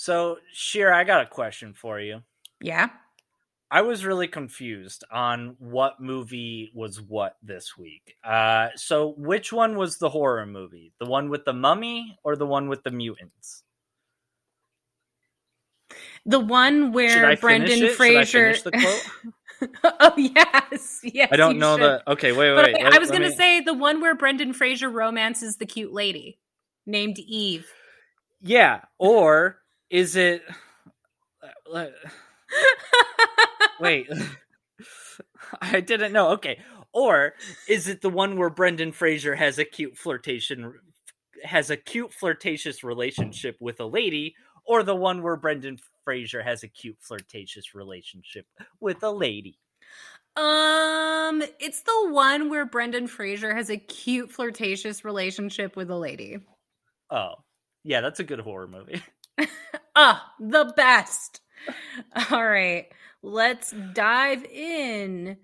So, Shira, I got a question for you. Yeah. I was really confused on what movie was what this week. Uh, so, which one was the horror movie? The one with the mummy or the one with the mutants? The one where Brendan Fraser. oh yes, yes. I don't know should. the. Okay, wait, wait. wait. I, I was going to me... say the one where Brendan Fraser romances the cute lady named Eve. Yeah, or is it? Wait, I didn't know. Okay, or is it the one where Brendan Fraser has a cute flirtation, has a cute flirtatious relationship with a lady, or the one where Brendan Fraser has a cute flirtatious relationship with a lady? Um, it's the one where Brendan Fraser has a cute flirtatious relationship with a lady. Oh, yeah, that's a good horror movie. ah, the best. All right, let's dive in.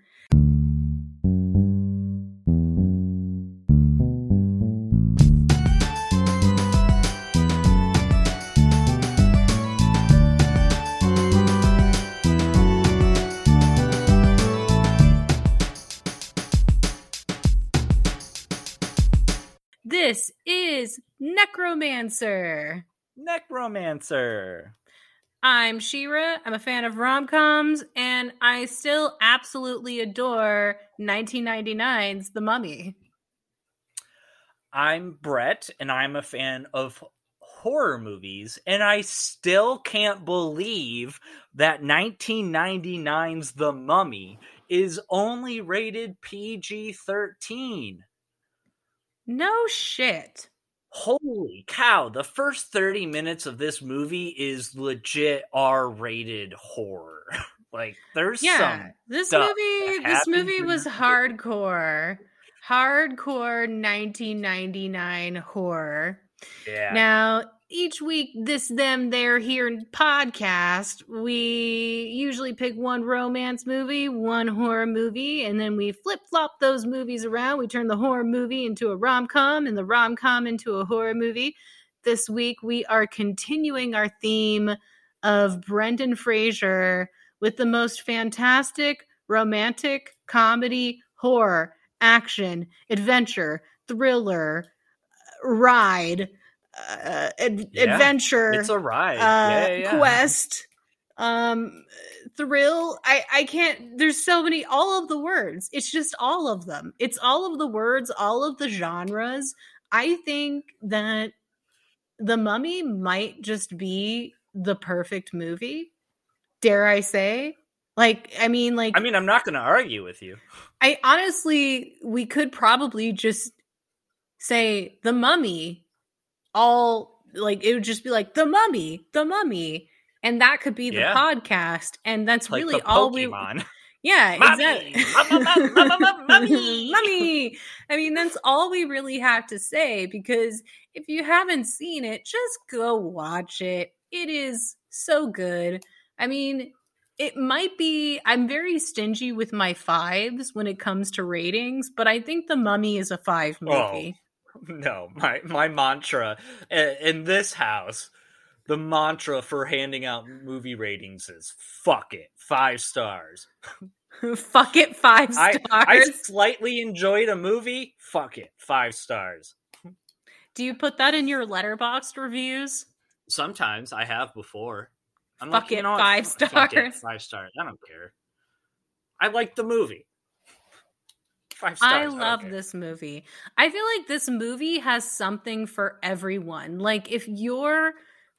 This is Necromancer. Necromancer. I'm Shira. I'm a fan of rom coms, and I still absolutely adore 1999's The Mummy. I'm Brett, and I'm a fan of horror movies, and I still can't believe that 1999's The Mummy is only rated PG 13. No shit. Holy cow, the first 30 minutes of this movie is legit R rated horror. like there's yeah, this movie this movie was hardcore. Hardcore 1999 horror. Yeah. Now, each week this them there here podcast we usually pick one romance movie one horror movie and then we flip-flop those movies around. We turn the horror movie into a rom-com and the rom-com into a horror movie. This week we are continuing our theme of brendan fraser with the most fantastic romantic comedy horror action adventure thriller ride uh, ad- yeah, adventure. It's a ride. Uh, yeah, yeah, quest. Um, thrill. I I can't. There's so many. All of the words. It's just all of them. It's all of the words. All of the genres. I think that the Mummy might just be the perfect movie. Dare I say? Like, I mean, like, I mean, I'm not going to argue with you. I honestly, we could probably just say the Mummy all like it would just be like the mummy, the mummy, and that could be the yeah. podcast, and that's like really all we. Yeah, mummy, exactly. mummy. I mean, that's all we really have to say because if you haven't seen it, just go watch it. It is so good. I mean, it might be I'm very stingy with my fives when it comes to ratings, but I think The Mummy is a 5 movie. Oh no, my my mantra in this house, the mantra for handing out movie ratings is "fuck it, five stars." fuck it, five stars. I, I slightly enjoyed a movie. Fuck it, five stars. Do you put that in your Letterboxd reviews? Sometimes I have before. I'm fuck like, it, you know, five stars. It, five stars. I don't care. I like the movie. Five stars. I love this movie. I feel like this movie has something for everyone. Like if your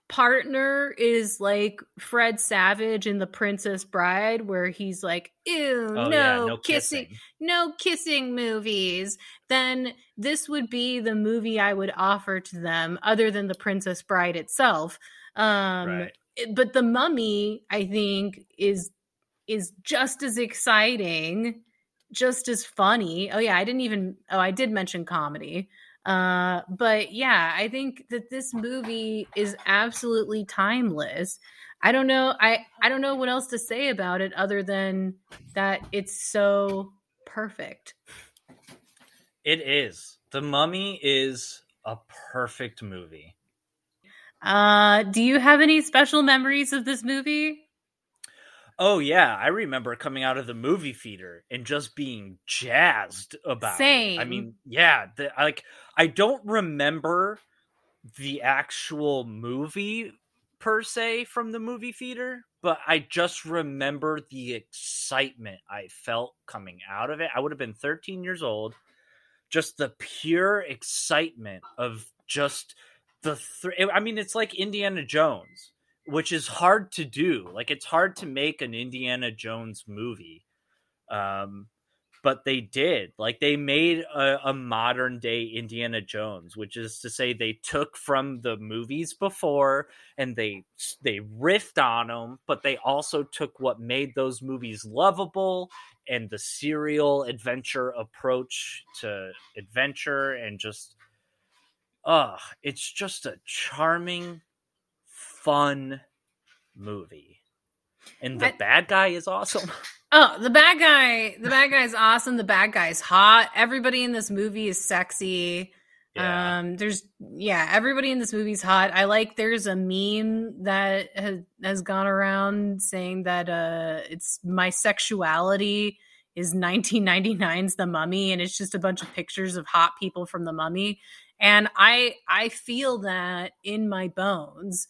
partner is like Fred Savage in The Princess Bride, where he's like, ew, oh, no, yeah, no kissing, kissing, no kissing movies, then this would be the movie I would offer to them, other than The Princess Bride itself. Um, right. But The Mummy, I think, is is just as exciting just as funny. Oh yeah, I didn't even oh I did mention comedy. Uh but yeah, I think that this movie is absolutely timeless. I don't know I I don't know what else to say about it other than that it's so perfect. It is. The Mummy is a perfect movie. Uh, do you have any special memories of this movie? Oh yeah, I remember coming out of the movie theater and just being jazzed about Same. it. I mean, yeah, the, like I don't remember the actual movie per se from the movie theater, but I just remember the excitement I felt coming out of it. I would have been 13 years old. Just the pure excitement of just the th- I mean, it's like Indiana Jones which is hard to do. Like it's hard to make an Indiana Jones movie. Um, but they did. Like they made a, a, modern day Indiana Jones, which is to say they took from the movies before and they they riffed on them, but they also took what made those movies lovable and the serial adventure approach to adventure and just uh it's just a charming fun movie. And the I, bad guy is awesome. Oh, the bad guy, the bad guy is awesome. The bad guy's hot. Everybody in this movie is sexy. Yeah. Um, there's yeah, everybody in this movie is hot. I like there's a meme that has, has gone around saying that uh it's my sexuality is 1999's The Mummy and it's just a bunch of pictures of hot people from The Mummy and I I feel that in my bones.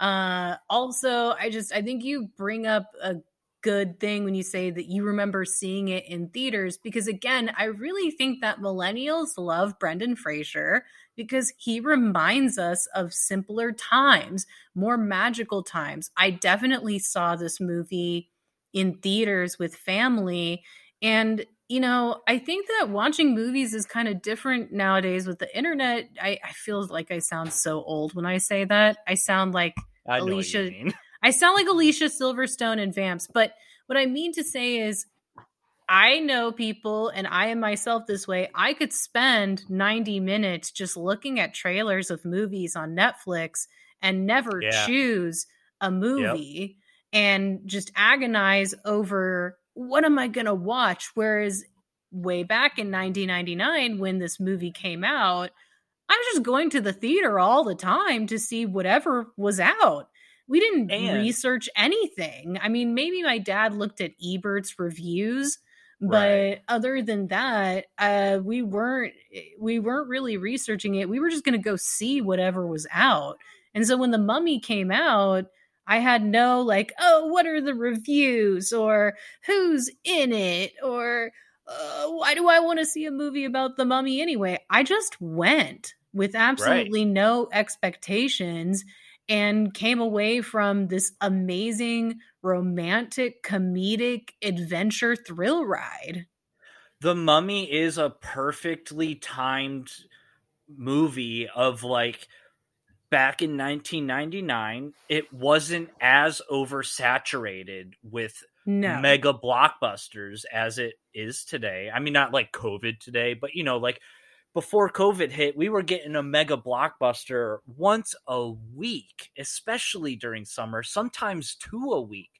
Uh, also, I just I think you bring up a good thing when you say that you remember seeing it in theaters because again, I really think that millennials love Brendan Fraser because he reminds us of simpler times, more magical times. I definitely saw this movie in theaters with family and you know, I think that watching movies is kind of different nowadays with the internet. I, I feel like I sound so old when I say that. I sound like I Alicia. I sound like Alicia Silverstone and Vamps, but what I mean to say is I know people, and I am myself this way. I could spend 90 minutes just looking at trailers of movies on Netflix and never yeah. choose a movie yep. and just agonize over what am I going to watch? Whereas way back in 1999, when this movie came out, I was just going to the theater all the time to see whatever was out. We didn't and, research anything. I mean, maybe my dad looked at Ebert's reviews, but right. other than that, uh, we weren't we weren't really researching it. We were just going to go see whatever was out. And so when the Mummy came out, I had no like, oh, what are the reviews or who's in it or uh, why do I want to see a movie about the mummy anyway? I just went with absolutely right. no expectations and came away from this amazing romantic comedic adventure thrill ride. The Mummy is a perfectly timed movie of like back in 1999 it wasn't as oversaturated with no. mega blockbusters as it is today. I mean, not like COVID today, but you know, like before COVID hit, we were getting a mega blockbuster once a week, especially during summer, sometimes two a week.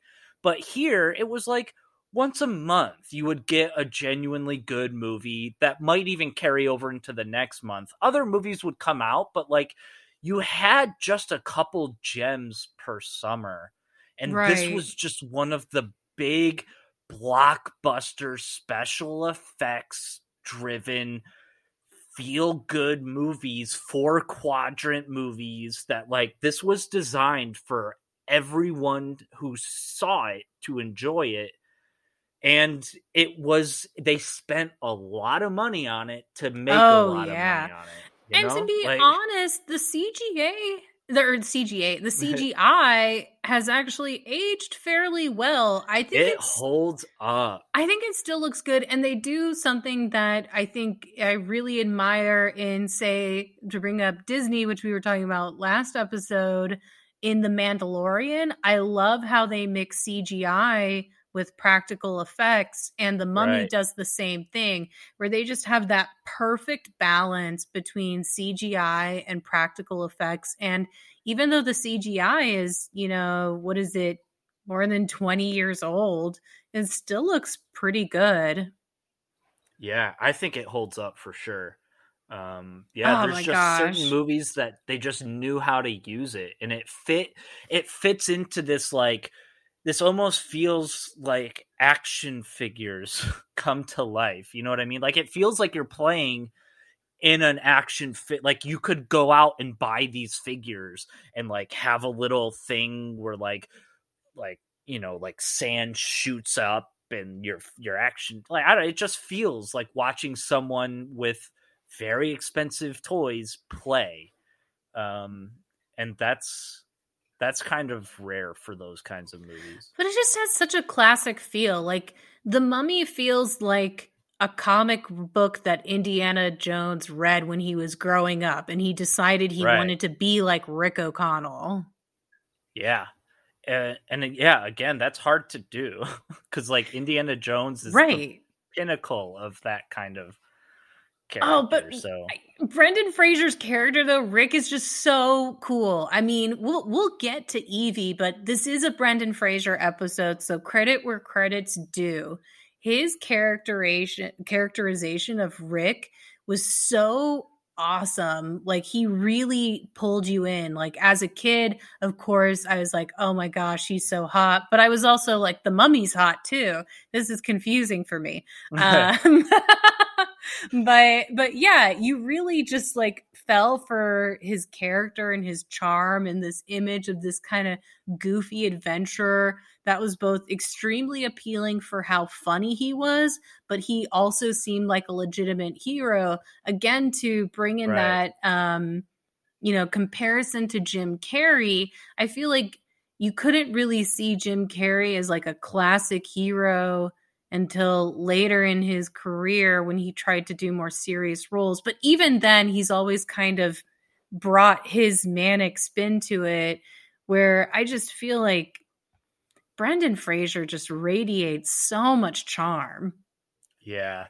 But here it was like once a month you would get a genuinely good movie that might even carry over into the next month. Other movies would come out, but like you had just a couple gems per summer. And right. this was just one of the big blockbuster special effects driven feel good movies, four quadrant movies that like this was designed for everyone who saw it to enjoy it. And it was they spent a lot of money on it to make oh, a lot yeah. of money on it. And know? to be like, honest, the CGA the or CGA, the CGI has actually aged fairly well. I think it holds up. I think it still looks good, and they do something that I think I really admire in, say, to bring up Disney, which we were talking about last episode. In The Mandalorian, I love how they mix CGI with practical effects and the mummy right. does the same thing where they just have that perfect balance between CGI and practical effects and even though the CGI is you know what is it more than 20 years old it still looks pretty good yeah i think it holds up for sure Um, yeah, oh there's just gosh. certain movies that they just knew how to use it, and it fit. It fits into this like this almost feels like action figures come to life. You know what I mean? Like it feels like you're playing in an action fit like you could go out and buy these figures and like have a little thing where like like you know like sand shoots up and your your action like I don't it just feels like watching someone with very expensive toys play um and that's that's kind of rare for those kinds of movies but it just has such a classic feel like the mummy feels like a comic book that Indiana Jones read when he was growing up and he decided he right. wanted to be like Rick O'Connell. Yeah. Uh, and yeah, again, that's hard to do because like Indiana Jones is right pinnacle of that kind of character. Oh, but so Brendan Fraser's character though, Rick is just so cool. I mean, we'll we'll get to Evie, but this is a Brendan Fraser episode, so credit where credit's due his characterization characterization of Rick was so awesome. Like he really pulled you in. Like as a kid, of course, I was like, "Oh my gosh, he's so hot." But I was also like, "The mummy's hot too." This is confusing for me. um, but but yeah, you really just like fell for his character and his charm and this image of this kind of goofy adventurer that was both extremely appealing for how funny he was, but he also seemed like a legitimate hero. Again, to bring in right. that, um, you know, comparison to Jim Carrey, I feel like you couldn't really see Jim Carrey as like a classic hero until later in his career when he tried to do more serious roles. But even then, he's always kind of brought his manic spin to it, where I just feel like Brendan Fraser just radiates so much charm. Yeah.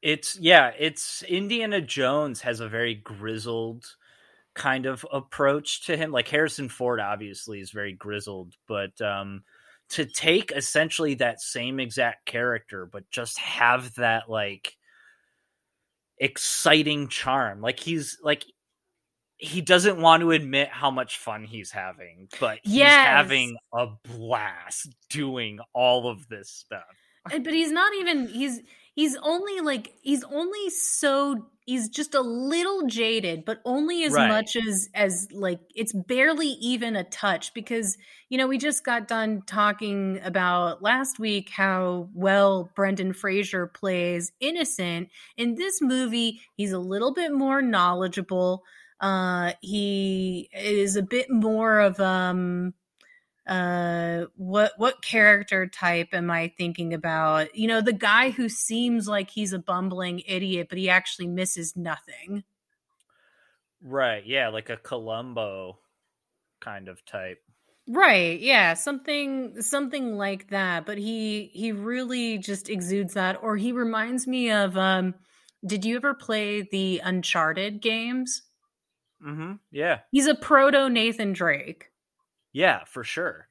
It's yeah, it's Indiana Jones has a very grizzled kind of approach to him. Like Harrison Ford obviously is very grizzled, but um to take essentially that same exact character but just have that like exciting charm. Like he's like he doesn't want to admit how much fun he's having, but he's yes. having a blast doing all of this stuff. But he's not even he's he's only like he's only so he's just a little jaded but only as right. much as as like it's barely even a touch because you know we just got done talking about last week how well Brendan Fraser plays innocent in this movie he's a little bit more knowledgeable uh, he is a bit more of um uh what what character type am i thinking about you know the guy who seems like he's a bumbling idiot but he actually misses nothing right yeah like a columbo kind of type right yeah something something like that but he he really just exudes that or he reminds me of um did you ever play the uncharted games Mm-hmm. Yeah. He's a proto Nathan Drake. Yeah, for sure.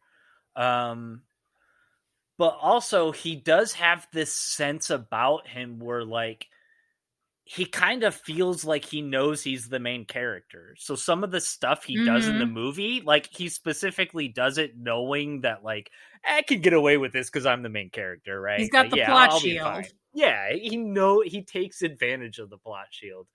Um, but also he does have this sense about him where like he kind of feels like he knows he's the main character. So some of the stuff he mm-hmm. does in the mm-hmm. movie, like he specifically does it knowing that like I can get away with this because I'm the main character, right? He's got like, the yeah, plot I'll shield. Yeah, he know he takes advantage of the plot shield.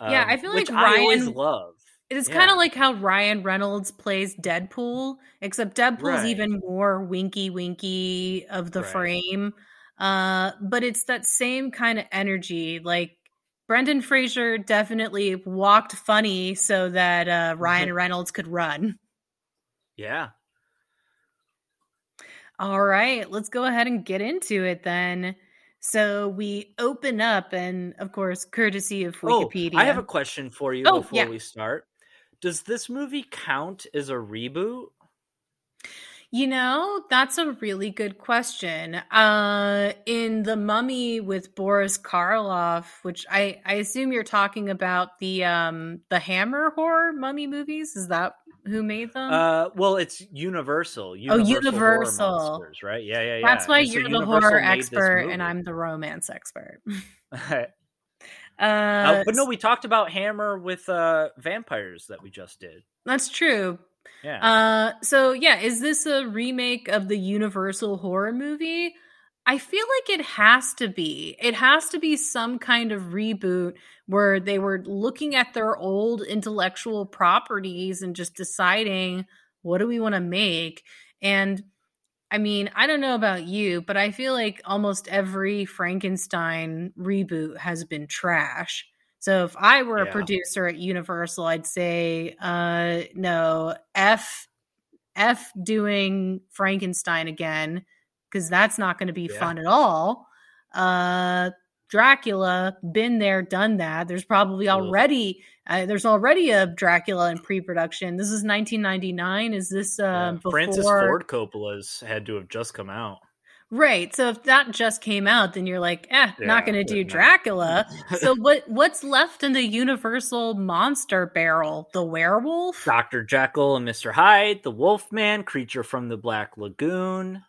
Um, yeah, I um, feel like Ryan I always love. It is yeah. kind of like how Ryan Reynolds plays Deadpool, except Deadpool's right. even more winky winky of the right. frame. Uh, but it's that same kind of energy. Like Brendan Fraser definitely walked funny so that uh, Ryan Reynolds could run. Yeah. All right, let's go ahead and get into it then. So we open up, and of course, courtesy of Wikipedia. Oh, I have a question for you oh, before yeah. we start. Does this movie count as a reboot? You know, that's a really good question. Uh, in The Mummy with Boris Karloff, which I, I assume you're talking about the um the Hammer horror mummy movies. Is that who made them? Uh, well, it's Universal. Oh, Universal oh, Universal, monsters, right? Yeah, yeah, yeah. That's why you're the horror expert and I'm the romance expert. Uh, uh, but no, we talked about Hammer with uh, vampires that we just did. That's true. Yeah. Uh, so yeah, is this a remake of the Universal horror movie? I feel like it has to be. It has to be some kind of reboot where they were looking at their old intellectual properties and just deciding what do we want to make. And I mean, I don't know about you, but I feel like almost every Frankenstein reboot has been trash. So if I were yeah. a producer at Universal, I'd say uh no, F F doing Frankenstein again because that's not going to be yeah. fun at all. Uh, Dracula, been there, done that. There's probably already uh, there's already a Dracula in pre-production. This is 1999. Is this uh, yeah. before Francis Ford Coppola's had to have just come out? Right. So if that just came out, then you're like, eh, yeah, not going to do Dracula. so what what's left in the Universal monster barrel? The werewolf, Doctor Jekyll and Mister Hyde, the Wolfman, creature from the Black Lagoon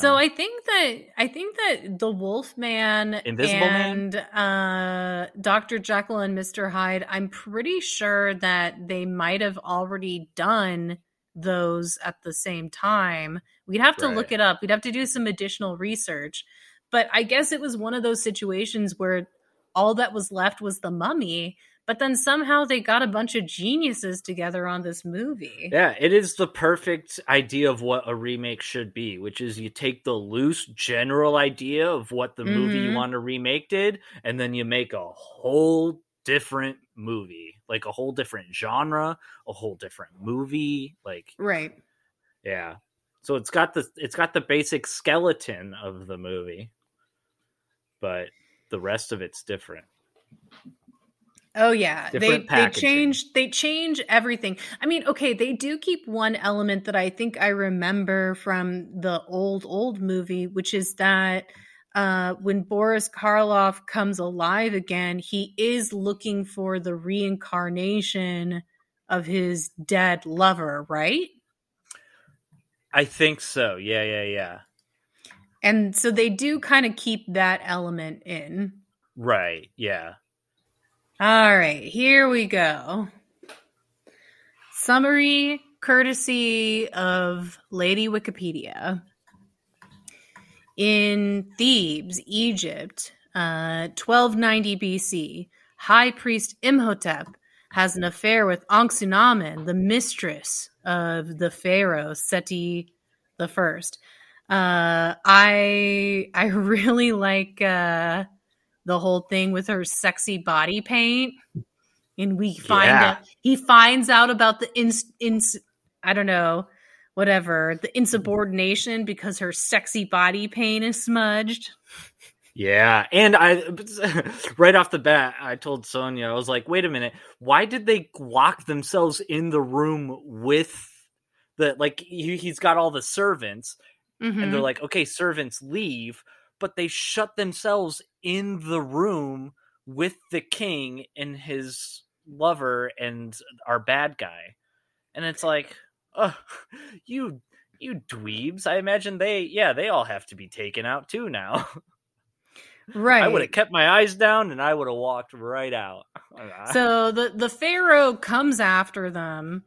so I think that I think that the Wolfman Invisible and Man? uh, Dr. Jekyll and Mr. Hyde, I'm pretty sure that they might have already done those at the same time. We'd have to right. look it up. We'd have to do some additional research. But I guess it was one of those situations where all that was left was the mummy but then somehow they got a bunch of geniuses together on this movie. Yeah, it is the perfect idea of what a remake should be, which is you take the loose general idea of what the mm-hmm. movie you mm-hmm. want to remake did, and then you make a whole different movie, like a whole different genre, a whole different movie, like right. Yeah. So it's got the it's got the basic skeleton of the movie, but the rest of it's different. Oh yeah, they they change they change everything. I mean, okay, they do keep one element that I think I remember from the old old movie, which is that uh, when Boris Karloff comes alive again, he is looking for the reincarnation of his dead lover, right? I think so. Yeah, yeah, yeah. And so they do kind of keep that element in. Right. Yeah. All right, here we go. Summary courtesy of Lady Wikipedia. In Thebes, Egypt, uh, 1290 BC, High Priest Imhotep has an affair with Anck-su-namun, the mistress of the pharaoh Seti the First. Uh, I I really like uh, the whole thing with her sexy body paint. And we find yeah. out he finds out about the ins, ins I don't know, whatever, the insubordination because her sexy body paint is smudged. Yeah, and I right off the bat, I told Sonia, I was like, "Wait a minute, why did they lock themselves in the room with the like? He, has got all the servants, mm-hmm. and they're mm-hmm. like, okay, servants leave, but they shut themselves in the room with the king and his lover and our bad guy. And it's like, oh, you you dweebs. I imagine they yeah, they all have to be taken out too now. Right. I would have kept my eyes down and I would have walked right out. so the the pharaoh comes after them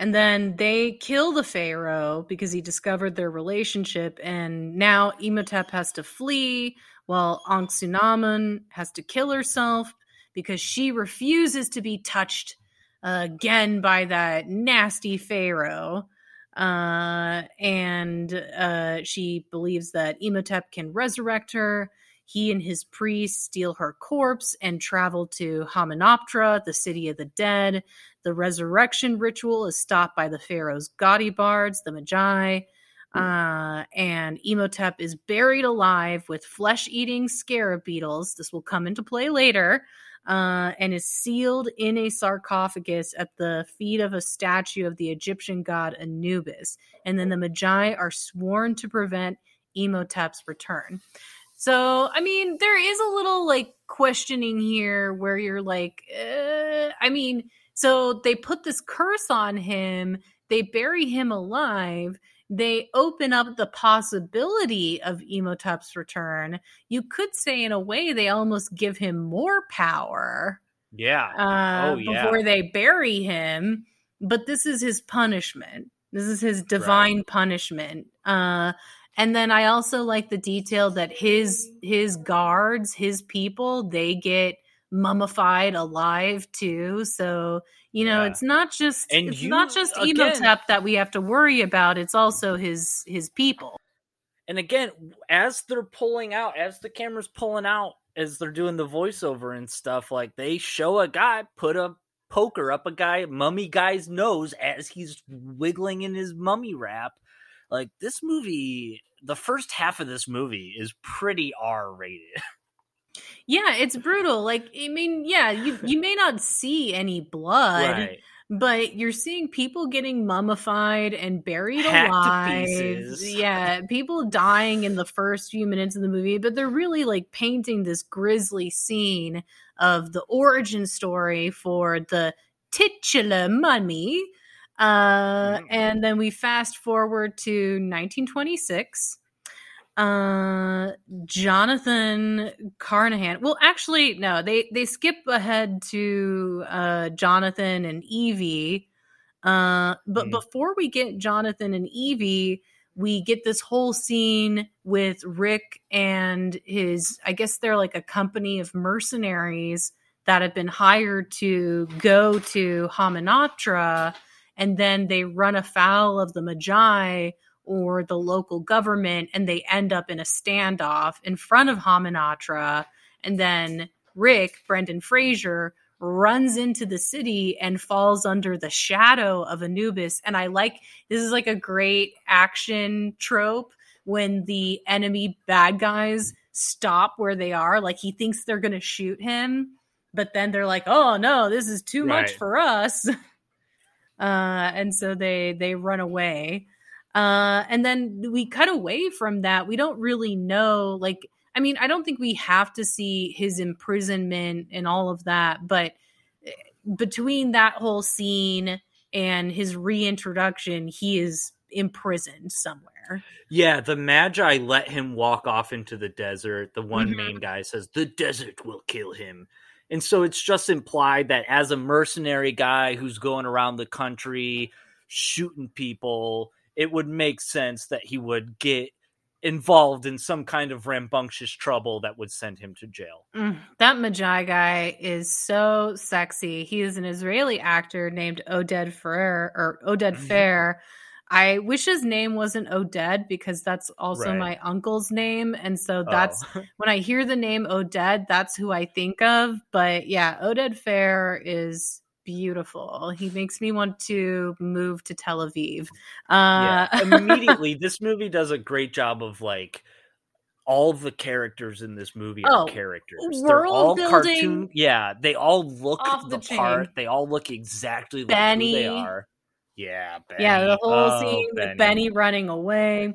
and then they kill the pharaoh because he discovered their relationship. And now Imhotep has to flee while Anck-su-namun has to kill herself because she refuses to be touched again by that nasty pharaoh. Uh, and uh, she believes that Imhotep can resurrect her. He and his priests steal her corpse and travel to Hamunaptra, the city of the dead. The resurrection ritual is stopped by the pharaoh's gaudy bards, the Medjai. Uh, and Imhotep is buried alive with flesh eating scarab beetles. This will come into play later. Uh, and is sealed in a sarcophagus at the feet of a statue of the Egyptian god Anubis. And then the Medjai are sworn to prevent Imhotep's return. So, I mean, there is a little like questioning here where you're like, uh, I mean, so they put this curse on him, they bury him alive, they open up the possibility of Imhotep's return. You could say, in a way, they almost give him more power. Yeah. Uh, oh, yeah. Before they bury him. But this is his punishment. This is his divine right. punishment. Uh, and then I also like the detail that his his guards, his people, they get mummified alive too. So you know, yeah. it's not just and it's you, not just Imhotep that we have to worry about. It's also his his people. And again, as they're pulling out, as the camera's pulling out, as they're doing the voiceover and stuff, like they show a guy put a poker up a guy, mummy guy's nose as he's wiggling in his mummy wrap. Like this movie, the first half of this movie is pretty R rated. Yeah, it's brutal. Like, I mean, yeah, you you may not see any blood, right. but you're seeing people getting mummified and buried Hacked alive. Yeah, people dying in the first few minutes of the movie, but they're really like painting this grisly scene of the origin story for the titular mummy. Uh, mm-hmm. and then we fast forward to 1926 uh jonathan carnahan well actually no they they skip ahead to uh jonathan and evie uh but mm. before we get jonathan and evie we get this whole scene with rick and his i guess they're like a company of mercenaries that have been hired to go to hamunaptra and then they run afoul of the medjai or the local government and they end up in a standoff in front of Hamunaptra and then Rick, Brendan Fraser, runs into the city and falls under the shadow of Anubis. And I like this is like a great action trope when the enemy bad guys stop where they are. Like he thinks they're gonna shoot him, but then they're like, "Oh no, this is too right. much for us," uh, and so they they run away. Uh, and then we cut away from that. We don't really know, like, I mean, I don't think we have to see his imprisonment and all of that, but eh, between that whole scene and his reintroduction, he is imprisoned somewhere. Yeah, the Medjai let him walk off into the desert. The one mm-hmm. main guy says, The desert will kill him. And so it's just implied that as a mercenary guy who's going around the country shooting people, it would make sense that he would get involved in some kind of rambunctious trouble that would send him to jail. Mm, that Medjai guy is so sexy. He is an Israeli actor named Oded Fehr or Oded mm-hmm. Fehr. I wish his name wasn't Oded because that's also right. my uncle's name. And so that's oh. when I hear the name Oded, that's who I think of. But yeah, Oded Fehr is beautiful. He makes me want to move to Tel Aviv. Uh, yeah, immediately, this movie does a great job of like all the characters in this movie are oh, characters. They're all cartoon. Yeah, they all look the, the part. They all look exactly Benny. like who they are. Yeah, Benny. yeah. The whole oh, scene Benny. with Benny running away.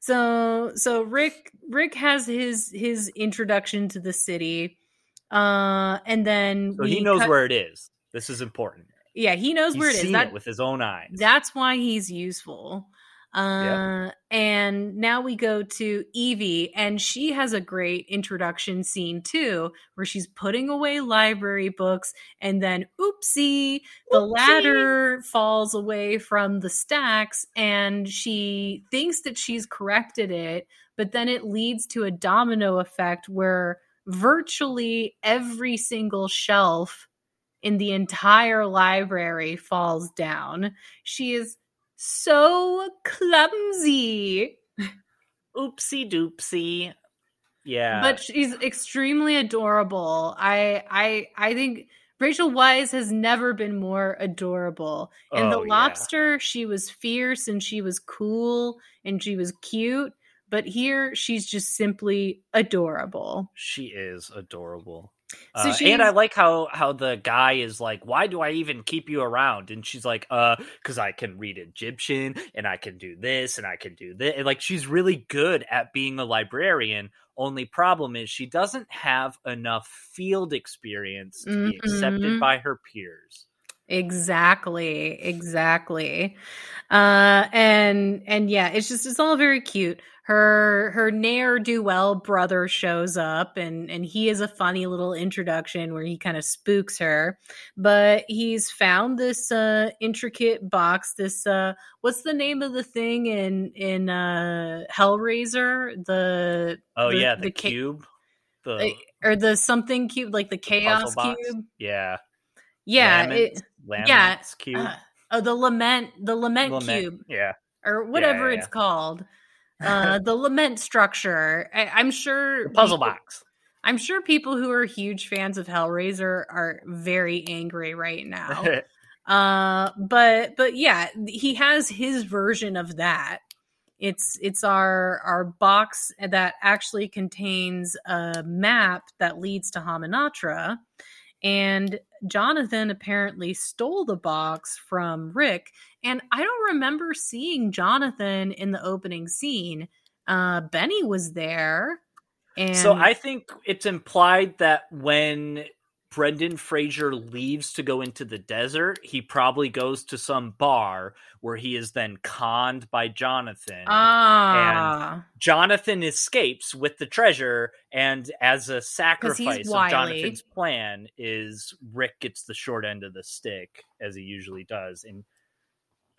So, so Rick Rick has his his introduction to the city, uh, and then so he knows cut- where it is. This is important. Yeah, he knows he's where it is. That, it with his own eyes. That's why he's useful. Uh, yep. And now we go to Evie, and she has a great introduction scene too, where she's putting away library books, and then oopsie, the oopsie. ladder falls away from the stacks, and she thinks that she's corrected it, but then it leads to a domino effect where virtually every single shelf in the entire library falls down. She is so clumsy. Oopsie doopsie. Yeah. But she's extremely adorable. I I I think Rachel Weisz has never been more adorable. In oh, The Lobster, yeah. she was fierce and she was cool and she was cute, but here she's just simply adorable. She is adorable. So uh, and I like how how the guy is like, "Why do I even keep you around?" And she's like, "Uh, because I can read Egyptian and I can do this and I can do this." And like, she's really good at being a librarian. Only problem is she doesn't have enough field experience to mm-hmm. be accepted mm-hmm. by her peers. Exactly, exactly. Uh, and and yeah, it's just it's all very cute her her ne'er do well brother shows up and and he is a funny little introduction where he kind of spooks her. But he's found this uh intricate box this uh what's the name of the thing in in uh hellraiser? The oh the, yeah the, the cube? The eh, or the something cube like the chaos the cube? Yeah. Yeah Lament, it, yeah cube? uh, oh the lament the lament, lament cube yeah. or whatever yeah, yeah, it's called uh, the lament structure. I, am sure the puzzle people, box. I'm sure people who are huge fans of Hellraiser are very angry right now. uh, but but yeah, he has his version of that. It's it's our our box that actually contains a map that leads to Hamunaptra, and Jonathan apparently stole the box from Rick. And I don't remember seeing Jonathan in the opening scene. Uh, Benny was there. And so I think it's implied that when Brendan Fraser leaves to go into the desert, he probably goes to some bar where he is then conned by Jonathan. Ah. And Jonathan escapes with the treasure, and as a sacrifice of Jonathan's plan, is Rick gets the short end of the stick, as he usually does. And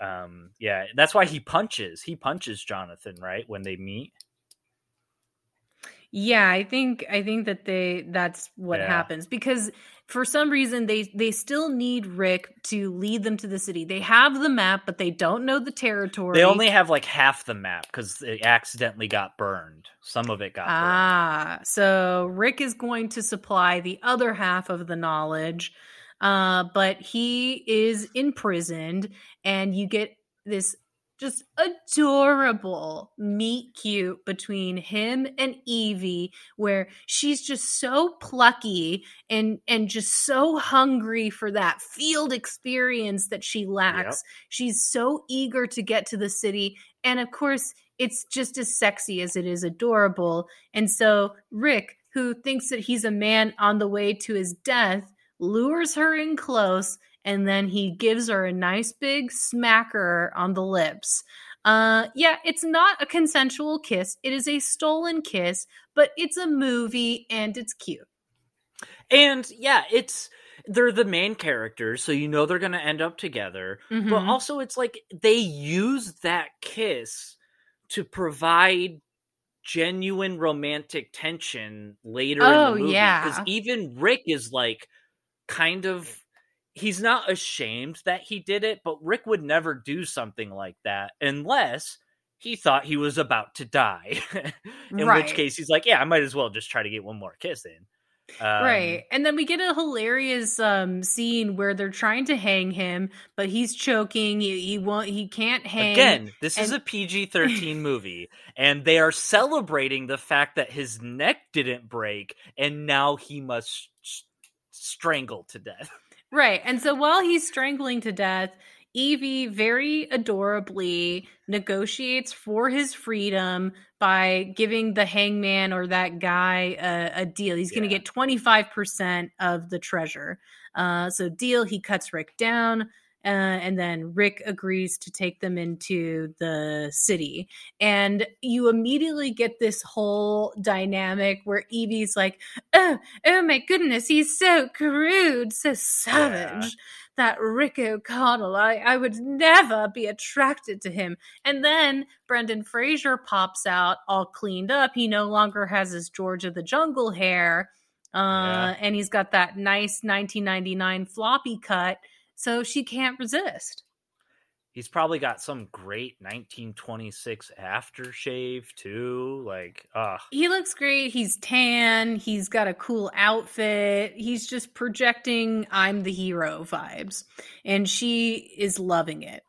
um, yeah, that's why he punches. He punches Jonathan, right? When they meet. Yeah, I think I think that they that's what yeah. happens because for some reason they they still need Rick to lead them to the city. They have the map, but they don't know the territory. They only have like half the map because it accidentally got burned. Some of it got ah. Burned. So Rick is going to supply the other half of the knowledge, uh, but he is imprisoned, and you get this just adorable meet cute between him and Evie where she's just so plucky and and just so hungry for that field experience that she lacks. Yep. She's so eager to get to the city and of course it's just as sexy as it is adorable. And so Rick who thinks that he's a man on the way to his death lures her in close and then he gives her a nice big smacker on the lips. Uh, yeah, it's not a consensual kiss. It is a stolen kiss, but it's a movie and it's cute. And yeah, it's they're the main characters, so you know they're going to end up together. Mm-hmm. But also, it's like they use that kiss to provide genuine romantic tension later oh, in the oh, movie. Yeah, because even Rick is like kind of he's not ashamed that he did it, but Rick would never do something like that unless he thought he was about to die. in right. which case he's like, yeah, I might as well just try to get one more kiss in. Um, right. And then we get a hilarious um, scene where they're trying to hang him, but he's choking. He, he won't he can't hang. Again, this and- is a PG-13 movie and they are celebrating the fact that his neck didn't break and now he must strangle to death. Right. And so while he's strangling to death, Evie very adorably negotiates for his freedom by giving the hangman or that guy a, a deal. He's yeah. going to get 25% of the treasure. Uh, so, deal, he cuts Rick down. Uh, and then Rick agrees to take them into the city. And you immediately get this whole dynamic where Evie's like, oh, oh my goodness, he's so crude, so savage. Yeah. That Rick O'Connell, I, I would never be attracted to him. And then Brendan Fraser pops out all cleaned up. He no longer has his George of the Jungle hair. Uh, yeah. And he's got that nice 1999 floppy cut so she can't resist. He's probably got some great 1926 aftershave too. Like, ah, he looks great. He's tan. He's got a cool outfit. He's just projecting "I'm the hero" vibes, and she is loving it.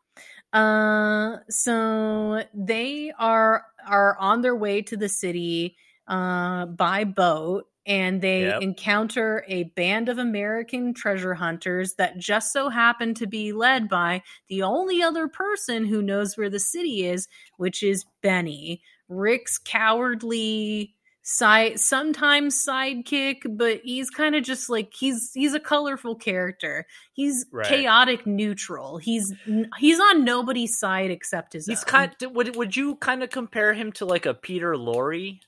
Uh, so they are are on their way to the city uh by boat and they yep. encounter a band of American treasure hunters that just so happen to be led by the only other person who knows where the city is, which is Benny. Rick's cowardly side sometimes sidekick but he's kind of just like he's he's a colorful character he's right. chaotic neutral he's he's on nobody's side except his he's own. kind would would you kind of compare him to like a peter lorre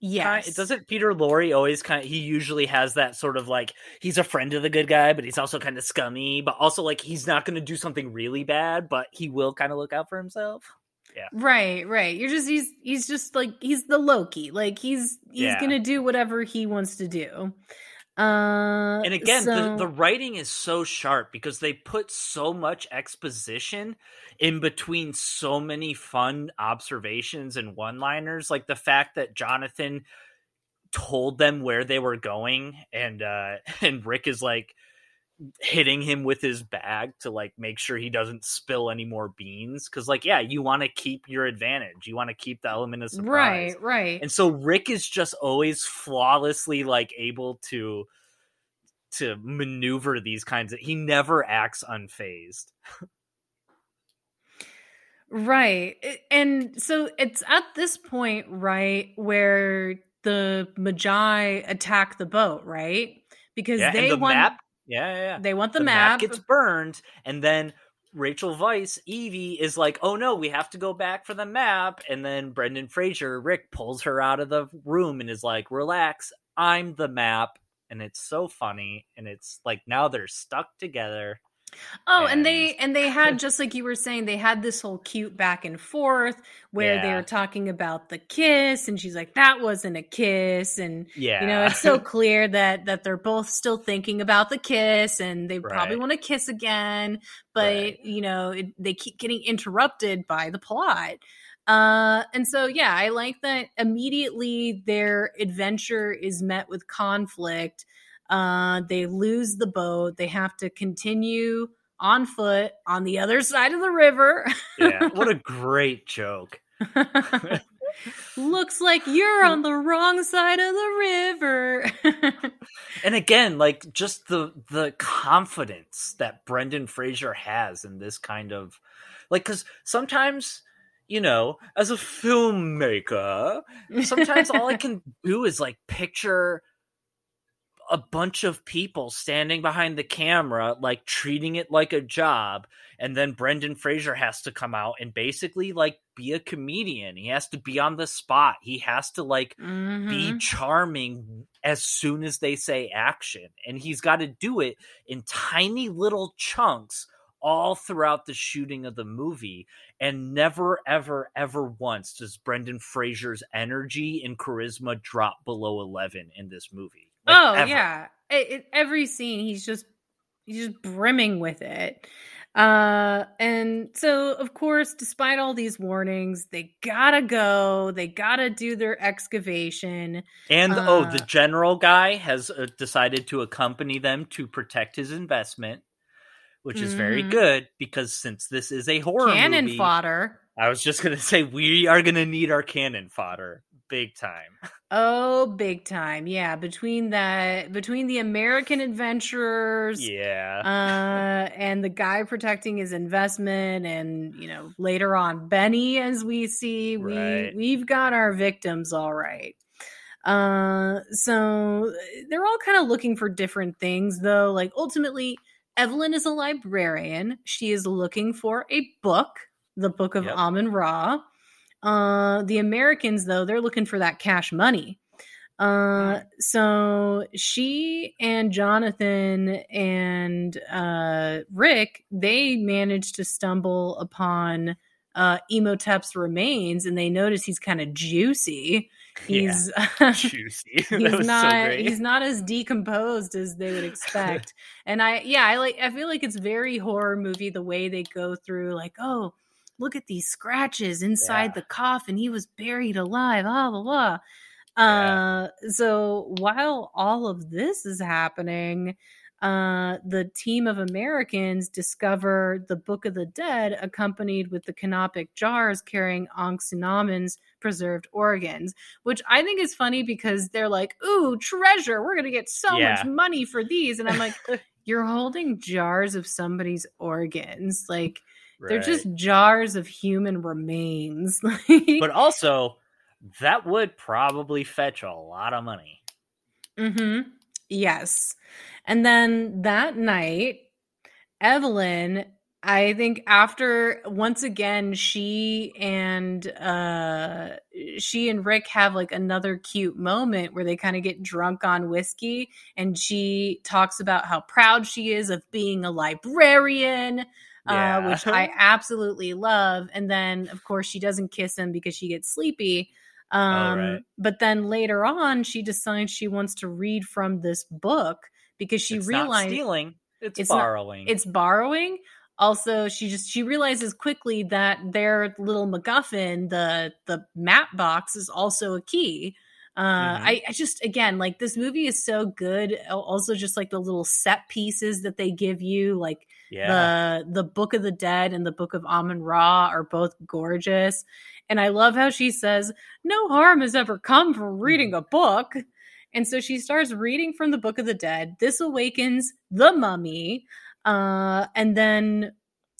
Yes. Kind, doesn't Peter Lorre always kind of he usually has that sort of like he's a friend of the good guy, but he's also kind of scummy, but also like he's not going to do something really bad, but he will kind of look out for himself. Yeah. Right, right. You're just he's he's just like he's the Loki. Like he's he's yeah. going to do whatever he wants to do. Uh, and again, so... the, the writing is so sharp because they put so much exposition in between so many fun observations and one liners. Like the fact that Jonathan told them where they were going, and uh, and Rick is like hitting him with his bag to like make sure he doesn't spill any more beans? Because like yeah you want to keep your advantage. You want to keep the element of surprise. Right right. And so rick is just always flawlessly like able to to maneuver these kinds of he never acts unfazed. Right. And so it's at this point right where the medjai attack the boat right? Because yeah, they the want map yeah, yeah, yeah. They want the, the map. map. Gets burned, and then Rachel Weisz, Evie, is like, "Oh no, we have to go back for the map." And then Brendan Fraser, Rick, pulls her out of the room and is like, "Relax, I'm the map." And it's so funny, and it's like now they're stuck together. Oh, and, and they and they had just like you were saying, they had this whole cute back and forth where yeah. they were talking about the kiss, and she's like, "That wasn't a kiss," and yeah, you know, it's so clear that that they're both still thinking about the kiss, and they right. probably want to kiss again, but right. you know, it, they keep getting interrupted by the plot. Uh, and so, yeah, I like that immediately their adventure is met with conflict uh, they lose the boat. They have to continue on foot on the other side of the river. yeah, what a great joke. Looks like you're on the wrong side of the river. and again, like just the the confidence that Brendan Fraser has in this kind of like cuz sometimes you know, as a filmmaker, sometimes all I can do is like picture a bunch of people standing behind the camera, like treating it like a job. And then Brendan Fraser has to come out and basically like be a comedian. He has to be on the spot. He has to like mm-hmm. be charming as soon as they say action. And he's got to do it in tiny little chunks all throughout the shooting of the movie. And never, ever, ever once does Brendan Fraser's energy and charisma drop below 11 in this movie. Like, oh ever. yeah, it, it, every scene he's just he's just brimming with it. Uh, and so of course, despite all these warnings, they gotta go. They gotta do their excavation. And uh, oh, the general guy has uh, decided to accompany them to protect his investment, which is mm-hmm. very good because since this is a horror cannon movie, fodder. I was just gonna say we are gonna need our cannon fodder big time. Oh, big time. Yeah, between that between the American adventurers, yeah. Uh and the guy protecting his investment and, you know, later on Benny as we see, right. we we've got our victims all right. Uh so they're all kind of looking for different things though. Like ultimately Evelyn is a librarian. She is looking for a book, the Book of yep. Amun Ra. Uh, the Americans, though, they're looking for that cash money. Uh, so she and Jonathan and uh, Rick, they managed to stumble upon uh, Imhotep's remains, and they notice he's kind of juicy. He's yeah, juicy. he's not. So he's not as decomposed as they would expect. and I, yeah, I like. I feel like it's very horror movie the way they go through, like, oh look at these scratches inside yeah. the coffin. He was buried alive. Blah blah blah. Uh, so while all of this is happening, uh, the team of Americans discover the Book of the Dead, accompanied with the canopic jars carrying Anck-su-namun's preserved organs, which I think is funny because they're like, "Ooh, treasure! We're gonna get so yeah. much money for these," and I'm like, "You're holding jars of somebody's organs, like." Right. They're just jars of human remains. but also, that would probably fetch a lot of money. Mm-hmm. Yes. And then that night, Evelyn, I think after once again she and uh she and Rick have like another cute moment where they kind of get drunk on whiskey and she talks about how proud she is of being a librarian. Yeah. Uh, which I absolutely love. And then, of course, she doesn't kiss him because she gets sleepy. Oh, um, right. But then later on, she decides she wants to read from this book because she it's realized stealing. It's, it's borrowing. Not, it's borrowing. Also, she just she realizes quickly that their little MacGuffin, the the map box, is also a key. Uh, mm-hmm. I, I, just again like this movie is so good. Also, just like the little set pieces that they give you, like yeah. the the Book of the Dead and the Book of Amun Ra are both gorgeous. And I love how she says, No harm has ever come from reading a book. And so she starts reading from the Book of the Dead. This awakens the mummy. Uh, and then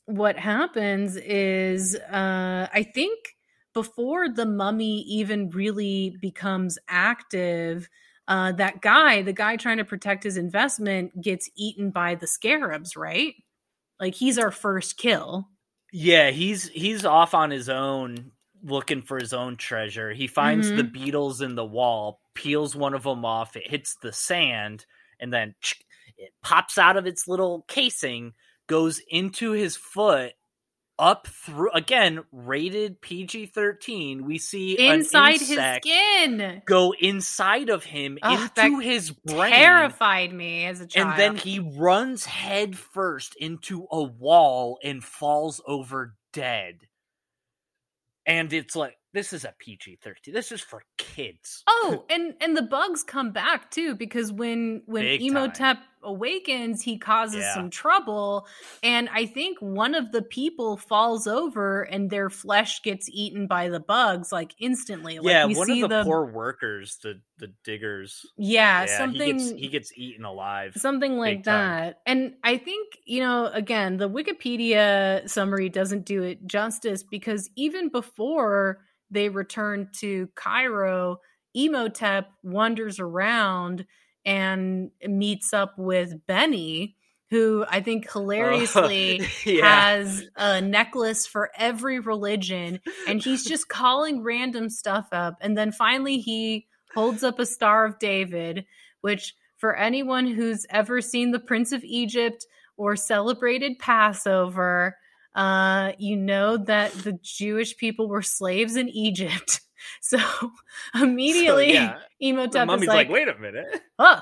what happens is, uh, I think before the mummy even really becomes active, uh, that guy, the guy trying to protect his investment, gets eaten by the scarabs, right? Like he's our first kill. Yeah, he's he's off on his own looking for his own treasure. He finds mm-hmm. the beetles in the wall, peels one of them off, it hits the sand, and then it pops out of its little casing, goes into his foot, up through again rated PG-13 we see inside his skin go inside of him Ugh, into his brain terrified me as a child and then he runs head first into a wall and falls over dead and it's like this is a PG-13. This is for kids. Oh, and and the bugs come back too because when when Big Imhotep time. Awakens, he causes yeah. some trouble and I think one of the people falls over and their flesh gets eaten by the bugs like instantly. Like, yeah, one of the, the, poor workers, the the diggers. Yeah, yeah something he gets, he gets, eaten alive. Something like that. And I think, you know, again, the Wikipedia summary doesn't do it justice because even before they return to Cairo, Imhotep wanders around and meets up with Benny, who I think hilariously oh, yeah. has a necklace for every religion, and he's just calling random stuff up. And then finally, he holds up a Star of David, which, for anyone who's ever seen The Prince of Egypt or celebrated Passover, uh, you know that the Jewish people were slaves in Egypt. So immediately, so, yeah. Imhotep is like, like, "Wait a minute, oh,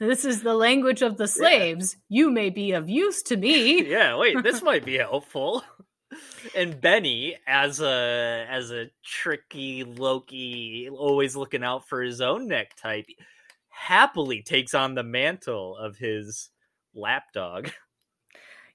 this is the language of the slaves. Yeah. You may be of use to me." yeah, wait, this might be helpful. And Benny, as a as a tricky Loki, always looking out for his own neck type, happily takes on the mantle of his lapdog.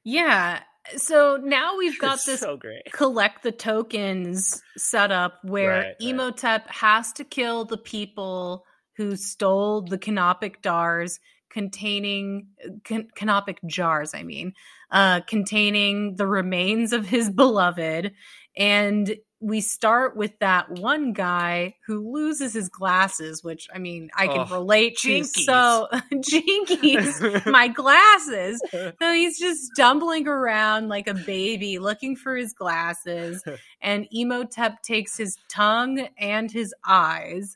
Yeah, so now we've got this so great. collect the tokens set up where right, Imhotep right. has to kill the people who stole the canopic jars containing can, canopic jars i mean uh containing the remains of his beloved and we start with that one guy who loses his glasses, which I mean, I can oh, relate jinkies. to. So, jinkies, my glasses. So he's just stumbling around like a baby looking for his glasses. And Imhotep takes his tongue and his eyes.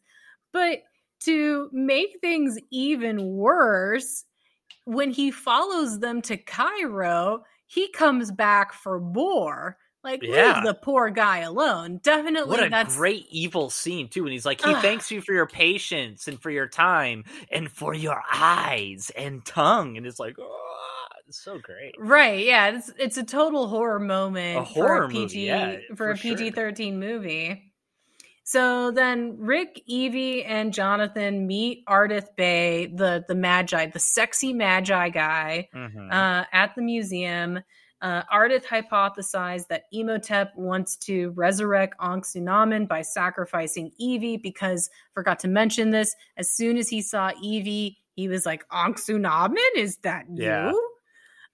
But to make things even worse, when he follows them to Cairo, he comes back for more. Like, yeah. leave the poor guy alone. Definitely, what a that's great evil scene too. And he's like, he thanks you for your patience and for your time and for your eyes and tongue. And it's like, oh, it's so great. Right? Yeah, it's it's a total horror moment. A horror for a PG movie, yeah, for, for a PG thirteen sure. movie. So then Rick, Evie, and Jonathan meet Ardeth Bay, the the Medjai, the sexy Medjai guy, mm-hmm. uh, at the museum. Uh, Ardeth hypothesized that Imhotep wants to resurrect Anck-su-namun by sacrificing Evie because, forgot to mention this, as soon as he saw Evie, he was like, Anck-su-namun, is that you?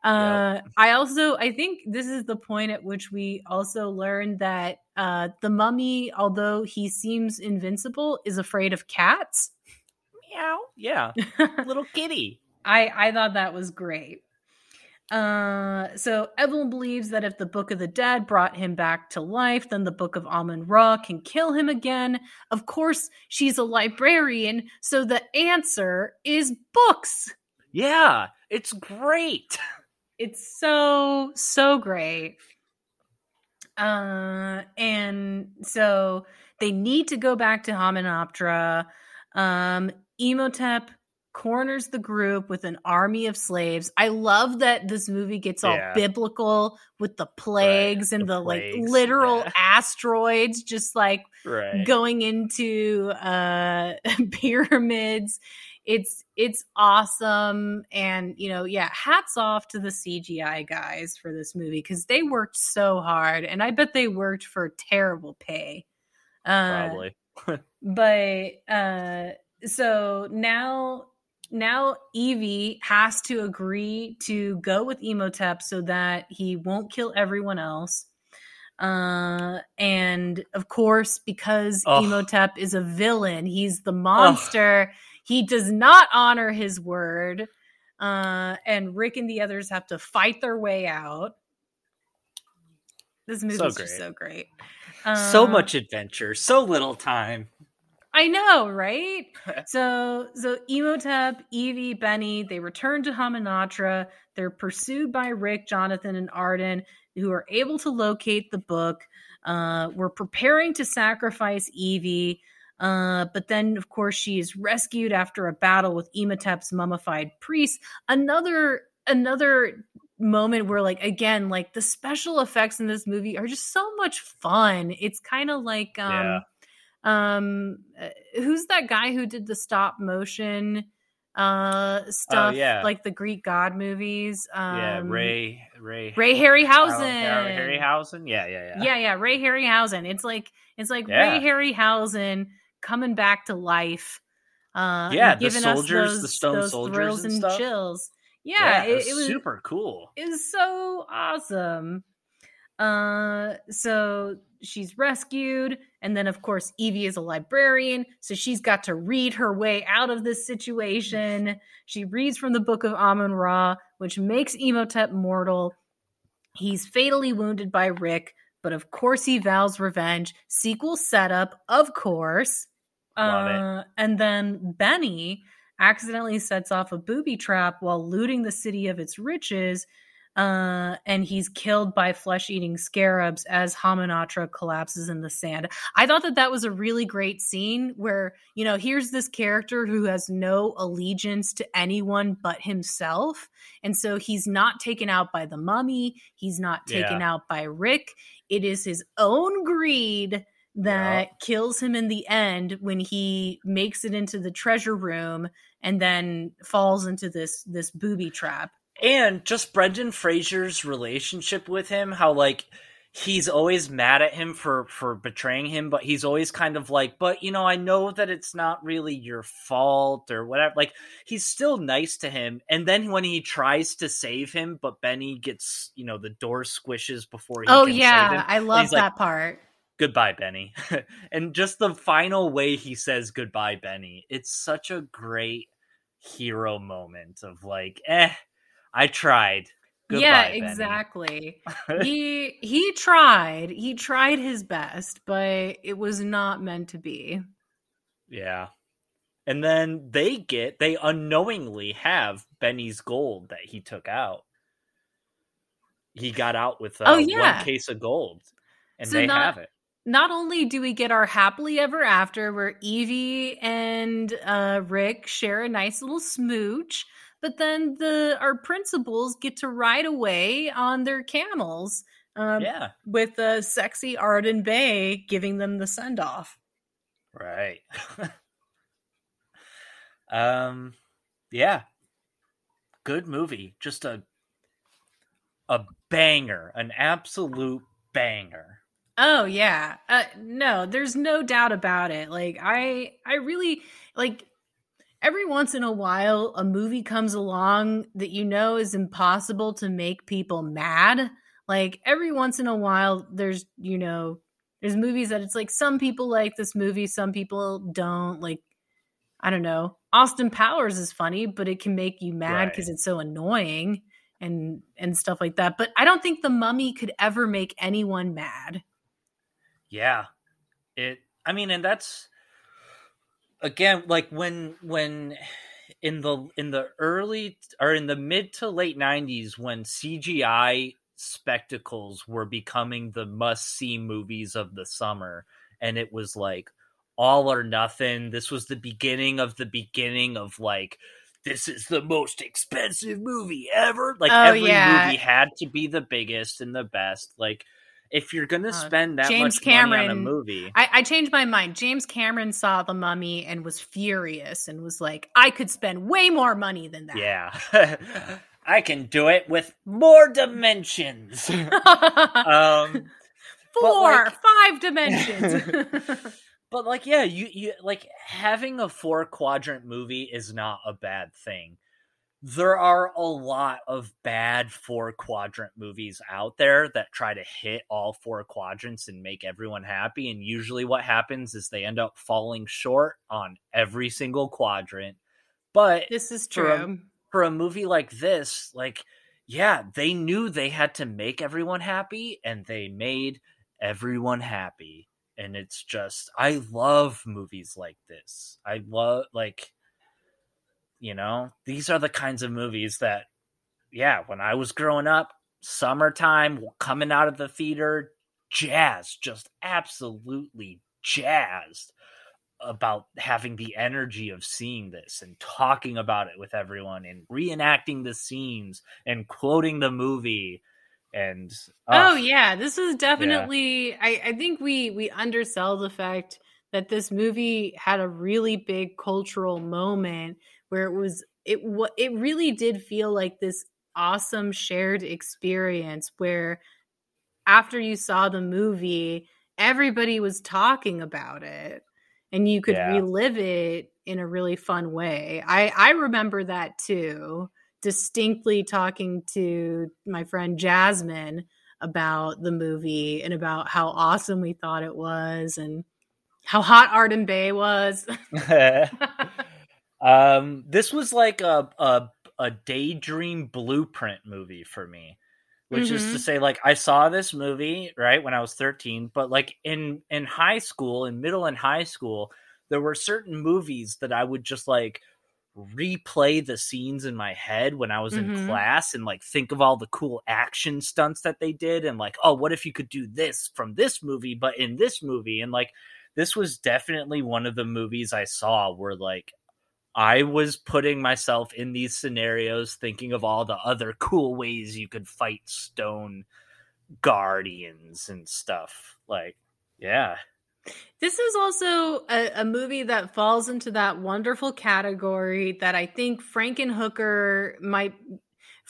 Uh, yep. I also I think this is the point at which we also learned that uh, the mummy, although he seems invincible, is afraid of cats. Meow. Yeah, little kitty. I I thought that was great. Uh, so Evelyn believes that if the Book of the Dead brought him back to life, then the Book of Amun Ra can kill him again. Of course, she's a librarian, so the answer is books. Yeah, it's great. It's so so great. Uh, and so they need to go back to Hamunaptra. Um, Imhotep corners the group with an army of slaves. I love that this movie gets all yeah. biblical with the plagues right. and the, the plagues. like literal yeah. asteroids just like right. going into uh pyramids. It's it's awesome and you know, yeah, hats off to the CGI guys for this movie cuz they worked so hard and I bet they worked for terrible pay. Uh, Probably. but uh so now now Evie has to agree to go with Imhotep so that he won't kill everyone else. Uh, and of course, because oh. Imhotep is a villain, he's the monster. Oh. He does not honor his word. Uh, and Rick and the others have to fight their way out. This movie so just so great. Uh, so much adventure, so little time. I know, right? so so Imhotep, Evie, Benny, they return to Hamunaptra. They're pursued by Rick, Jonathan, and Ardeth, who are able to locate the book. Uh, we're preparing to sacrifice Evie. Uh, but then, of course, she is rescued after a battle with Imhotep's mummified priest. Another another moment where like again like the special effects in this movie are just so much fun it's kind of like um yeah um uh, who's that guy who did the stop motion uh oh, stuff oh, yeah. like the greek god movies? Um yeah ray ray ray harryhausen. Ray harryhausen. Yeah yeah yeah. Yeah yeah ray harryhausen. It's like it's like yeah. ray harryhausen coming back to life uh yeah the soldiers those, the stone soldiers thrills and, and chills. Yeah, yeah it, it was super cool. it was so awesome. Uh so she's rescued and then of course evie is a librarian so she's got to read her way out of this situation. She reads from the book of amun ra which makes imhotep mortal. He's fatally wounded by rick but of course he vows revenge. Sequel setup of course. Uh, and then benny accidentally sets off a booby trap while looting the city of its riches uh, and he's killed by flesh-eating scarabs as Hamunaptra collapses in the sand. I thought that that was a really great scene where you know here's this character who has no allegiance to anyone but himself, and so he's not taken out by the mummy. He's not taken yeah. out by Rick. It is his own greed that yeah. kills him in the end when he makes it into the treasure room and then falls into this this booby trap and just Brendan Fraser's relationship with him, how like he's always mad at him for for betraying him, but he's always kind of like, but you know, I know that it's not really your fault or whatever. Like he's still nice to him, and then when he tries to save him, but Benny gets you know the door squishes before he. Oh yeah, I love that like, part. Goodbye, Benny, and just the final way he says goodbye, Benny. It's such a great hero moment of like, eh I tried. Goodbye, yeah, exactly. he he tried. He tried his best, but it was not meant to be. Yeah. And then they get they unknowingly have Benny's gold that he took out. He got out with uh, oh, yeah. one case of gold, and so they not, have it. Not only do we get our happily ever after, where Evie and uh, Rick share a nice little smooch, but then the our principals get to ride away on their camels. Um, yeah, with a sexy Ardeth Bay giving them the send off. Right. um. Yeah. Good movie. Just a a banger, an absolute banger. Oh yeah. Uh, no, there's no doubt about it. Like I I really like every once in a while a movie comes along that you know is impossible to make people mad. Like every once in a while there's, you know, there's movies that it's like some people like this movie, some people don't. Like I don't know. Austin Powers is funny, but it can make you mad because right. it's so annoying and and stuff like that. But I don't think the mummy could ever make anyone mad. Yeah. It I mean, and that's again like when when in the in the early or in the mid to late 90s when CGI spectacles were becoming the must see movies of the summer and it was like all or nothing. This was the beginning of the beginning of like this is the most expensive movie ever. Like oh, every yeah. movie had to be the biggest and the best. Like if you're gonna uh, spend that James much Cameron, money on a movie, I, I, changed my mind. James Cameron saw The Mummy and was furious and was like, "I could spend way more money than that." Yeah, I can do it with more dimensions. um, Four, like, five dimensions. but like, yeah, you you like having a four quadrant movie is not a bad thing there are a lot of bad four quadrant movies out there that try to hit all four quadrants and make everyone happy. And usually, what happens is they end up falling short on every single quadrant. But this is true. For a, for a movie like this, like, yeah, they knew they had to make everyone happy and they made everyone happy. And it's just, I love movies like this. I love, like, you know, these are the kinds of movies that, yeah, when I was growing up, summertime, coming out of the theater, jazz, just absolutely jazzed about having the energy of seeing this and talking about it with everyone and reenacting the scenes and quoting the movie and oh, oh yeah this is definitely yeah. I, I think we we undersell the fact that this movie had a really big cultural moment where it was it what it really did feel like this awesome shared experience where after you saw the movie everybody was talking about it and you could yeah. relive it in a really fun way. I I remember that too, distinctly talking to my friend Jasmine about the movie and about how awesome we thought it was and how hot Ardeth Bay was. Um, this was like a a, a daydream blueprint movie for me, which mm-hmm. is to mm-hmm. say, like I saw this movie right when I was thirteen, but like in in high school, in middle and high school, there were certain movies that I would just like replay the scenes in my head when I was mm-hmm. in class and like think of all the cool action stunts that they did and like, oh, what if you could do this from this movie, but in this movie? And like, this was definitely one of the movies I saw where like I was putting myself in these scenarios, thinking of all the other cool ways you could fight stone guardians and stuff. Like, yeah. This is also a, a, movie that falls into that wonderful category that I think Frankenhooker might.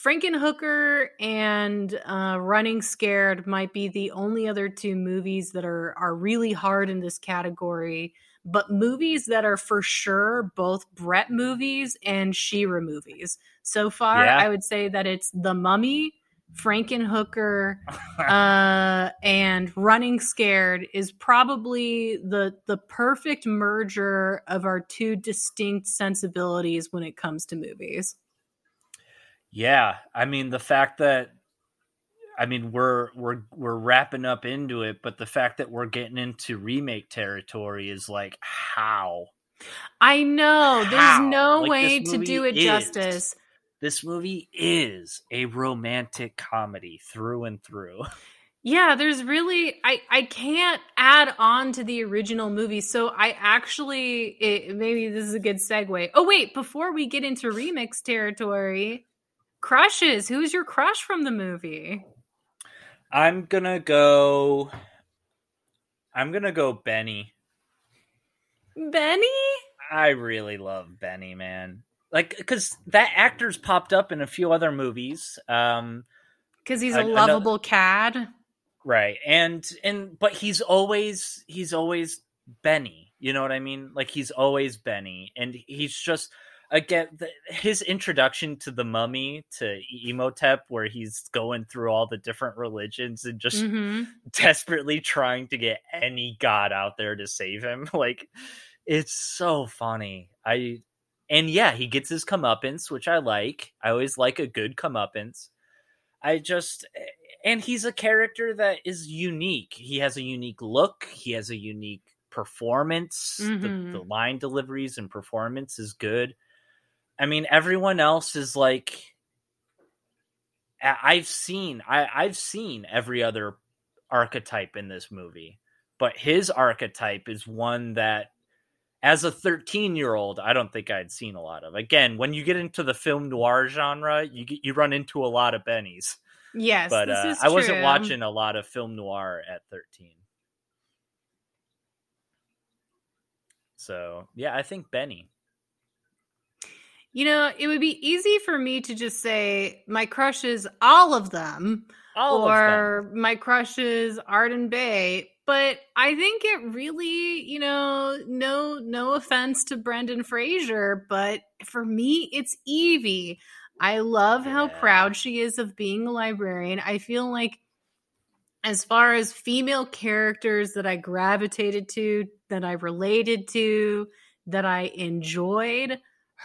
Frankenhooker and uh, Running Scared might be the only other two movies that are are really hard in this category but movies that are for sure both Brett movies and Shira movies. So far, yeah. I would say that it's The Mummy, Frankenhooker, uh, and Running Scared is probably the the perfect merger of our two distinct sensibilities when it comes to movies. Yeah, I mean the fact that I mean, we're we're we're wrapping up into it, but the fact that we're getting into remake territory is like how. I know. How? There's no like, way to do it is, justice. This movie is a romantic comedy through and through. Yeah, there's really I I can't add on to the original movie. So I actually it, maybe this is a good segue. Oh wait, before we get into remix territory, crushes. Who's your crush from the movie? I'm gonna go. I'm gonna go Benny. Benny? I really love Benny, man. Like, because that actor's popped up in a few other movies. Um, because he's a, a lovable another, cad, right? And and but he's always he's always Benny. You know what I mean? Like he's always Benny, and he's just again the, his introduction to the mummy to imhotep where he's going through all the different religions and just mm-hmm. desperately trying to get any god out there to save him. Like it's so funny. I and yeah, he gets his comeuppance, which I like. I always like a good comeuppance. I just and he's a character that is unique. He has a unique look. He has a unique performance. Mm-hmm. The, the, mm-hmm. line deliveries and performance is good. I mean, everyone else is like I've seen I, I've seen every other archetype in this movie, but his archetype is one that as a 13 year old, I don't think I'd seen a lot of. Again, when you get into the film noir genre, you get, you run into a lot of Bennies. Yes, but uh, I wasn't watching a lot of film noir at 13. So yeah, I think Benny. You know, it would be easy for me to just say my crush is all of them, all or of them. my crush is Ardeth Bay. But I think it really, you know, no, no offense to Brendan Fraser, but for me, it's Evie. I love yeah. how proud she is of being a librarian. I feel like, as far as female characters that I gravitated to, that I related to, that I enjoyed,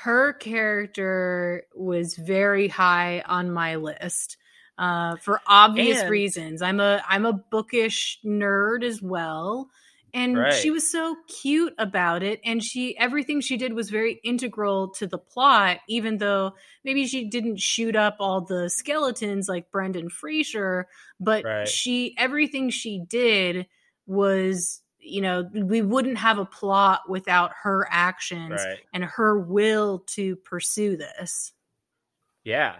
her character was very high on my list uh, for obvious and, reasons. I'm a I'm a bookish nerd as well, and right. she was so cute about it. And she everything she did was very integral to the plot, even though maybe she didn't shoot up all the skeletons like Brendan Fraser, but right. she everything she did was you know, we wouldn't have a plot without her actions right. and her will to pursue this. Yeah.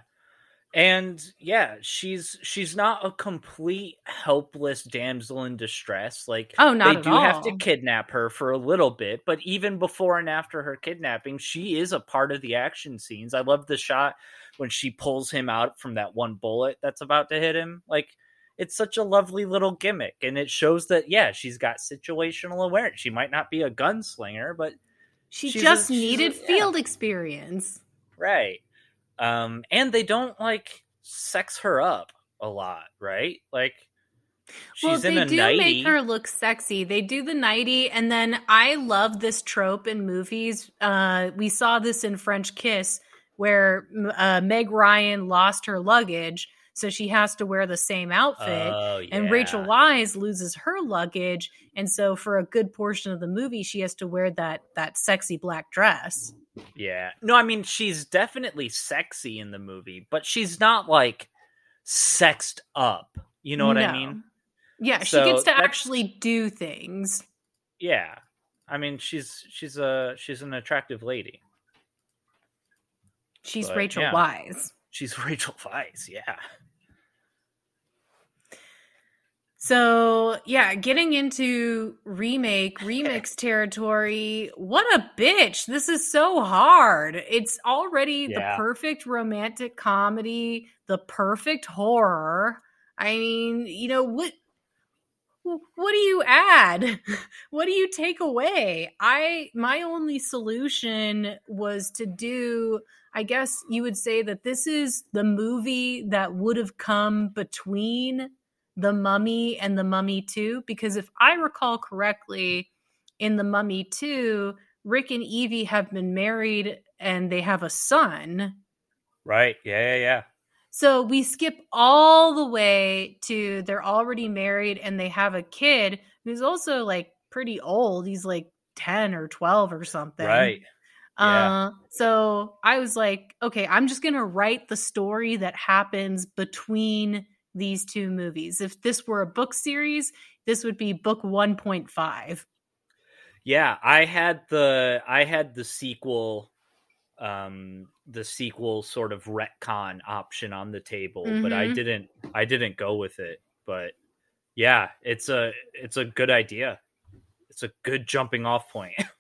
And yeah, she's she's not a complete helpless damsel in distress. Like oh, not they do all. have to kidnap her for a little bit, but even before and after her kidnapping, she is a part of the action scenes. I love the shot when she pulls him out from that one bullet that's about to hit him. Like it's such a lovely little gimmick and it shows that yeah she's got situational awareness she might not be a gunslinger but she just a, needed a, field yeah. experience right um and they don't like sex her up a lot right like well, they do nighty. make her look sexy. They do the nighty, and then I love this trope in movies. Uh, we saw this in French Kiss, where uh, Meg Ryan lost her luggage, so she has to wear the same outfit. Oh, yeah. And Rachel Weisz loses her luggage, and so for a good portion of the movie, she has to wear that that sexy black dress. Yeah, no, I mean she's definitely sexy in the movie, but she's not like sexed up. You know what no. I mean? Yeah, so she gets to actually do things. Yeah, I mean she's she's a she's an attractive lady. She's but, Rachel yeah. Weisz. She's Rachel Weisz, yeah. So, yeah, getting into remake, remix territory. What a bitch. This is so hard. It's already yeah. the perfect romantic comedy, the perfect horror. I mean, you know, what what do you add? what do you take away? I my only solution was to do I guess you would say that this is the movie that would have come between the Mummy and the Mummy 2 because if I recall correctly, in the Mummy 2, Rick and Evie have been married and they have a son. Right. Yeah, yeah, yeah. So we skip all the way to they're already married and they have a kid who's also like pretty old. He's like 10 or 12 or something. Right. Yeah. Uh, so I was like, okay, I'm just going to write the story that happens between these two movies. If this were a book series, this would be book 1.5. Yeah, I had the I had the sequel um the sequel sort of retcon option on the table, mm-hmm. but I mm-hmm. didn't I didn't go with it. But yeah, it's a it's a good idea. It's a good jumping off point.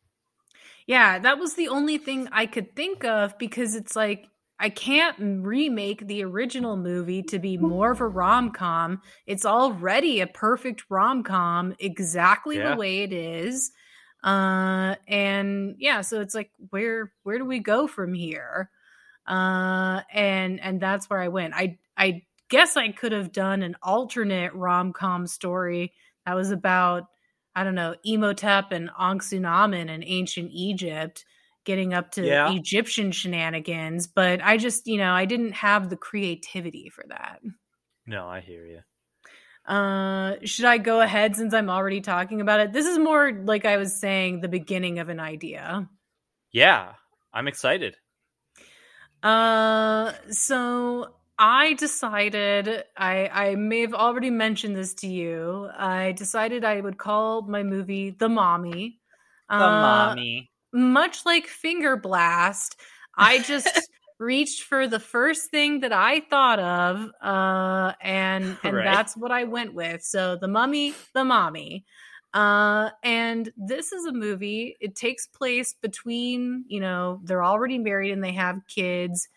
yeah, that was the only thing I could think of because it's like I can't remake the original movie to be more of a rom com. It's already a perfect rom com, exactly yeah. the way it is. Uh, and yeah, so it's like where where do we go from here? Uh, and and that's where I went. I I guess I could have done an alternate rom com story that was about I don't know Imhotep and Anck-su-namun in ancient Egypt getting up to yeah. Egyptian shenanigans, but I just, you know, I didn't have the creativity for that. No, I hear you. Uh, should I go ahead since I'm already talking about it? This is more like I was saying the beginning of an idea. Yeah, I'm excited. Uh, so I decided I I may have already mentioned this to you. I decided I would call my movie The Mommy. The uh, Mommy much like Finger Blast, I just reached for the first thing that I thought of, uh, and and right. that's what I went with. So the Mummy, the Mommy. Uh, and this is a movie. It takes place between, you know, they're already married and they have kids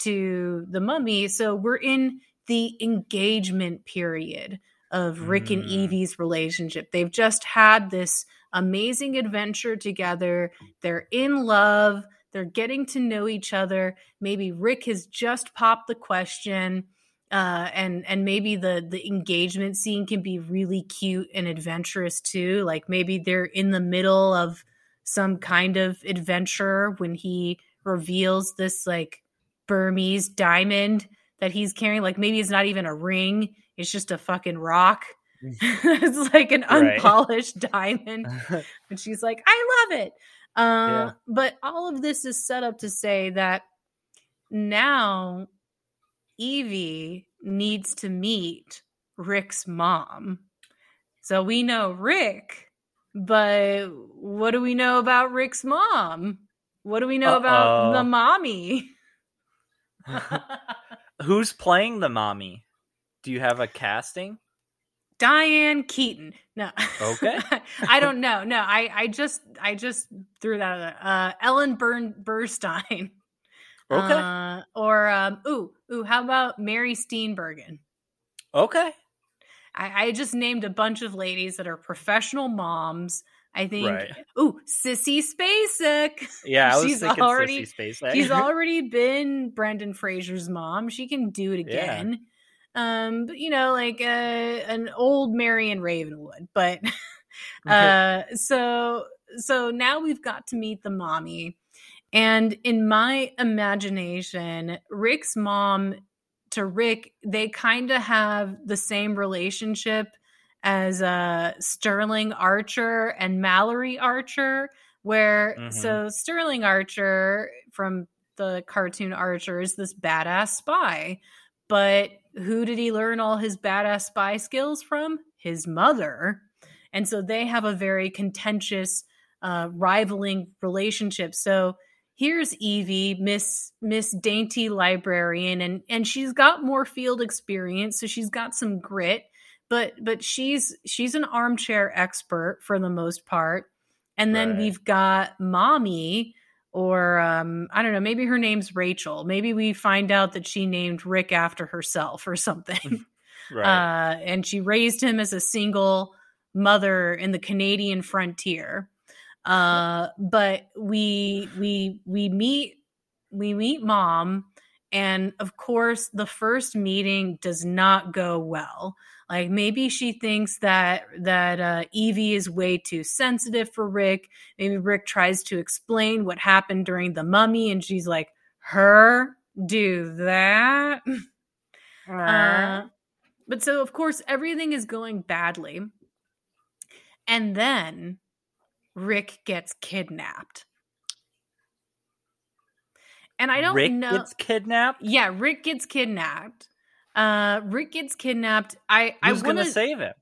to the mummy. So we're in the engagement period of Rick mm. and Evie's relationship. They've just had this amazing adventure together. They're in love. They're getting to know each other. Maybe Rick has just popped the question. Uh, and and maybe the the engagement scene can be really cute and adventurous too. Like maybe they're in the middle of some kind of adventure when he reveals this like Burmese diamond that he's carrying. Like maybe it's not even a ring; it's just a fucking rock. it's like an unpolished diamond. and she's like, I love it. Uh, yeah. But all of this is set up to say that now Evie needs to meet Rick's mom. So we know Rick, but what do we know about Rick's mom? What do we know Uh-oh. about the mommy? Who's playing the mommy? Do you have a casting? Diane Keaton. No. Okay. I don't know. No, I, I just I just threw that out there. Uh, Ellen Burn Burstyn. Okay. Uh, or um, ooh ooh, how about Mary Steenburgen? Okay. I, I just named a bunch of ladies that are professional moms. I think. Right. Ooh, Sissy Spacek. Yeah, I she's already, She's already been Brendan Fraser's mom. She can do it again. Yeah um but, you know like uh, an old marion ravenwood but uh so so now we've got to meet the mommy and in my imagination rick's mom to rick they kind of have the same relationship as uh sterling archer and mallory archer where mm-hmm. so sterling archer from the cartoon archer is this badass spy but who did he learn all his badass spy skills from? His mother. And so they have a very contentious, uh, rivaling relationship. So here's Evie, Miss Miss Dainty Librarian, and and she's got more field experience, so she's got some grit. But but she's she's an armchair expert for the most part. And then right. we've got Mommy, or um, I don't know, maybe her name's Rachel. Maybe we find out that she named Rick after herself or something. right. Uh, and she raised him as a single mother in the Canadian frontier. Uh, but we we we meet we meet mom, and of course the first meeting does not go well. Like maybe she thinks that that uh, Evie is way too sensitive for Rick. Maybe Rick tries to explain what happened during the mummy, and she's like, "Her do that." Uh, but so of course everything is going badly, and then Rick gets kidnapped. And I don't Rick know. gets kidnapped. Yeah, Rick gets kidnapped. Uh, Rick gets kidnapped. I who's I wanna, gonna save him?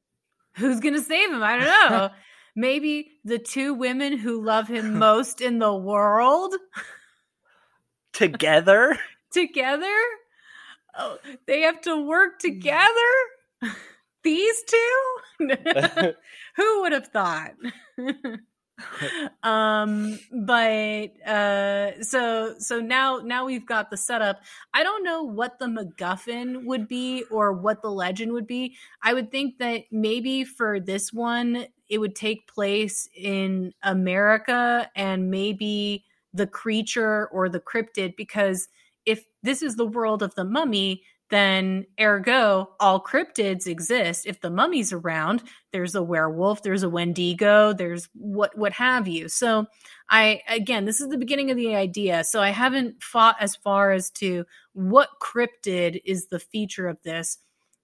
Who's gonna save him? I don't know. Maybe the two women who love him most in the world together. together. Oh, they have to work together. These two. who would have thought? um but uh so so now now we've got the setup. I don't know what the macguffin would be or what the legend would be. I would think that maybe for this one it would take place in america and maybe the creature or the cryptid because if this is the world of the mummy then ergo all cryptids exist. If the mummy's around there's a werewolf there's a wendigo there's what what have you. So i again this is the beginning of the idea. So i haven't fought as far as to what cryptid is the feature of this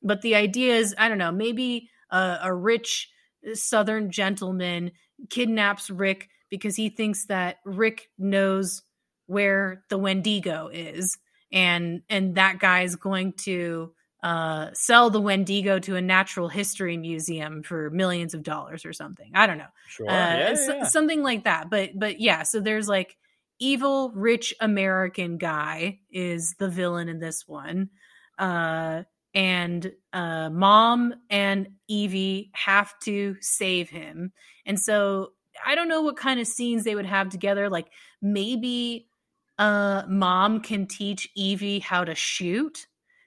but the idea is i don't know maybe a, a rich southern gentleman kidnaps rick because he thinks that rick knows where the wendigo is and and that guy is going to uh, sell the Wendigo to a natural history museum for millions of dollars or something. I don't know, sure, uh, yeah, yeah. something like that. But but yeah, so there's like evil rich American guy is the villain in this one, uh, and uh, mom and Evie have to save him, and so I don't know what kind of scenes they would have together. Like maybe uh mom can teach Evie how to shoot.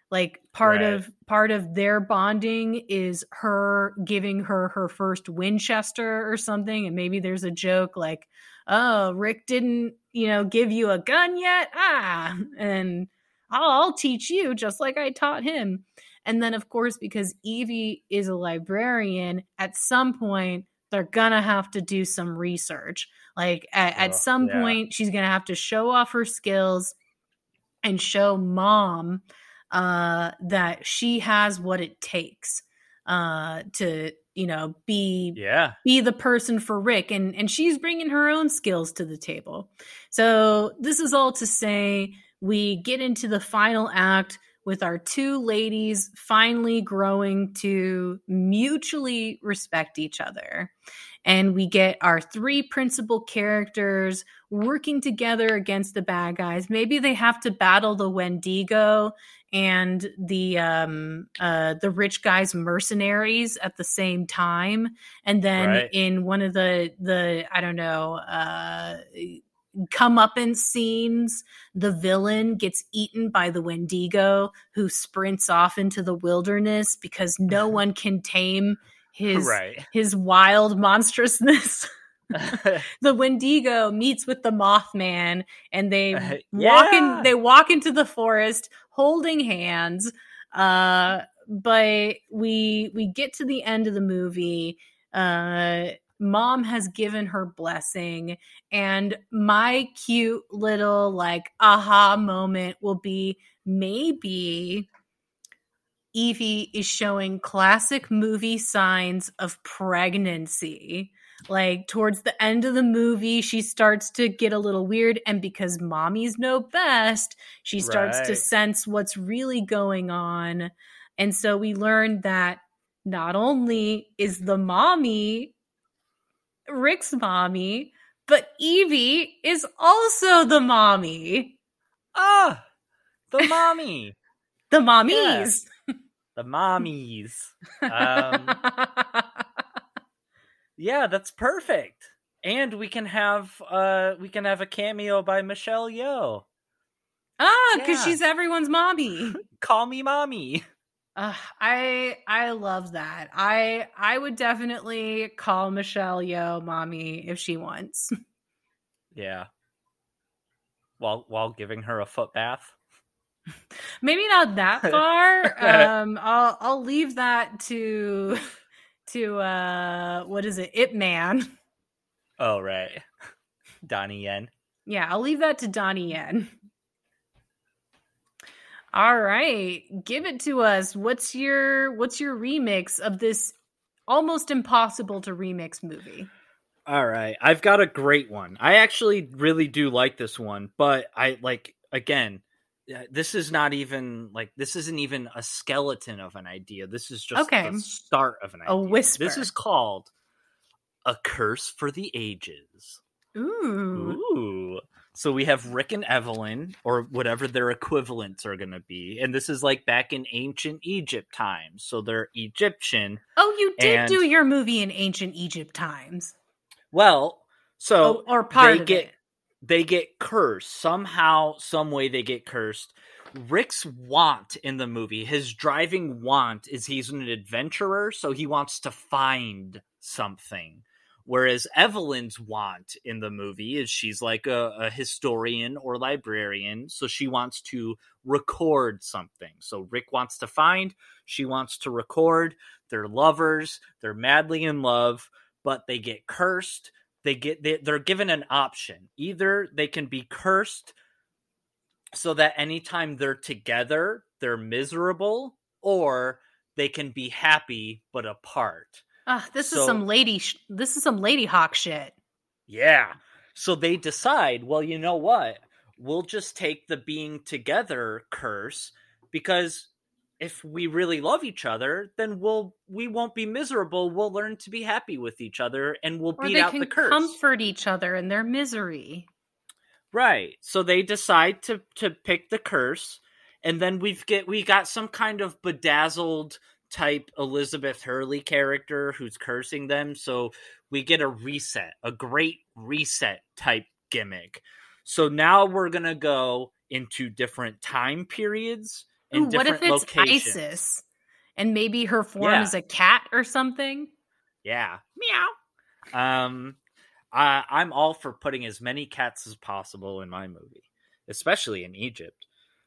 Like part right. of part of their bonding is her giving her her first Winchester or something and maybe there's a joke like, "Oh, Rick didn't, you know, give you a gun yet?" Ah, and I'll, I'll teach you just like I taught him. And then of course because Evie is a librarian, at some point they're gonna have to do some research. Like at, at some yeah. point, she's gonna have to show off her skills and show mom uh, that she has what it takes uh, to you know be yeah be the person for Rick and and she's bringing her own skills to the table. So this is all to say we get into the final act with our two ladies finally growing to mutually respect each other. And we get our three principal characters working together against the bad guys. Maybe they have to battle the Wendigo and the um uh the rich guy's mercenaries at the same time and then right. in one of the the i don't know uh come up in scenes the villain gets eaten by the wendigo who sprints off into the wilderness because no one can tame his right. his wild monstrousness the wendigo meets with the mothman and they uh, yeah. walk in they walk into the forest holding hands uh but we we get to the end of the movie uh mom has given her blessing and my cute little like aha moment will be maybe Evie is showing classic movie signs of pregnancy. Like towards the end of the movie, she starts to get a little weird. And because mommies know best, she starts right. to sense what's really going on. And so we learned that not only is the mommy Rick's mommy, but Evie is also the mommy. Ah, the mommy. the mommies. Yeah. The mommies. Um, yeah, that's perfect. And we can have uh we can have a cameo by Michelle Yeoh. Ah, because yeah. she's everyone's mommy. Call me mommy. Uh, I I love that. I I would definitely call Michelle Yeoh mommy if she wants. Yeah. While while giving her a foot bath. Maybe not that far. um, I'll I'll leave that to to uh, what is it? Ip Man. Oh right, Donnie Yen. Yeah, I'll leave that to Donnie Yen. All right, give it to us. What's your what's your remix of this almost impossible to remix movie? All right, I've got a great one. I actually really do like this one, but I like again, uh, this is not even like this isn't even a skeleton of an idea. This is just okay. the start of an idea. A whisper. This is called a curse for the ages. Ooh. Ooh. So we have Rick and Evelyn, or whatever their equivalents are going to be, and this is like back in ancient Egypt times. So they're Egyptian. Oh, you did and... do your movie in ancient Egypt times. Well, So oh, or part they get it. they get cursed somehow, some way. They get cursed. Rick's want in the movie, his driving want is he's an adventurer, so he wants to find something. Whereas Evelyn's want in the movie is she's like a, a, historian or librarian, so she wants to record something. So Rick wants to find, she wants to record. They're lovers, they're madly in love, but they get cursed. They get they, they're given an option. Either they can be cursed so that anytime they're together, they're miserable, or they can be happy but apart uh, this so, is some lady. Sh- this is some Ladyhawke shit. Yeah. So they decide. Well, you know what? We'll just take the being together curse because if we really love each other, then we'll we won't be miserable. We'll learn to be happy with each other, and we'll or beat out the curse. Comfort each other in their misery. Right. So they decide to to pick the curse, and then we've get we got some kind of bedazzled type Elizabeth Hurley character who's cursing them. So we get a reset, a great reset type gimmick. So now we're gonna go into different time periods and Ooh, what if it's locations. Isis and maybe her form yeah. is a cat or something? Yeah, meow. Um, I, I'm all for putting as many cats as possible in my movie, especially in Egypt.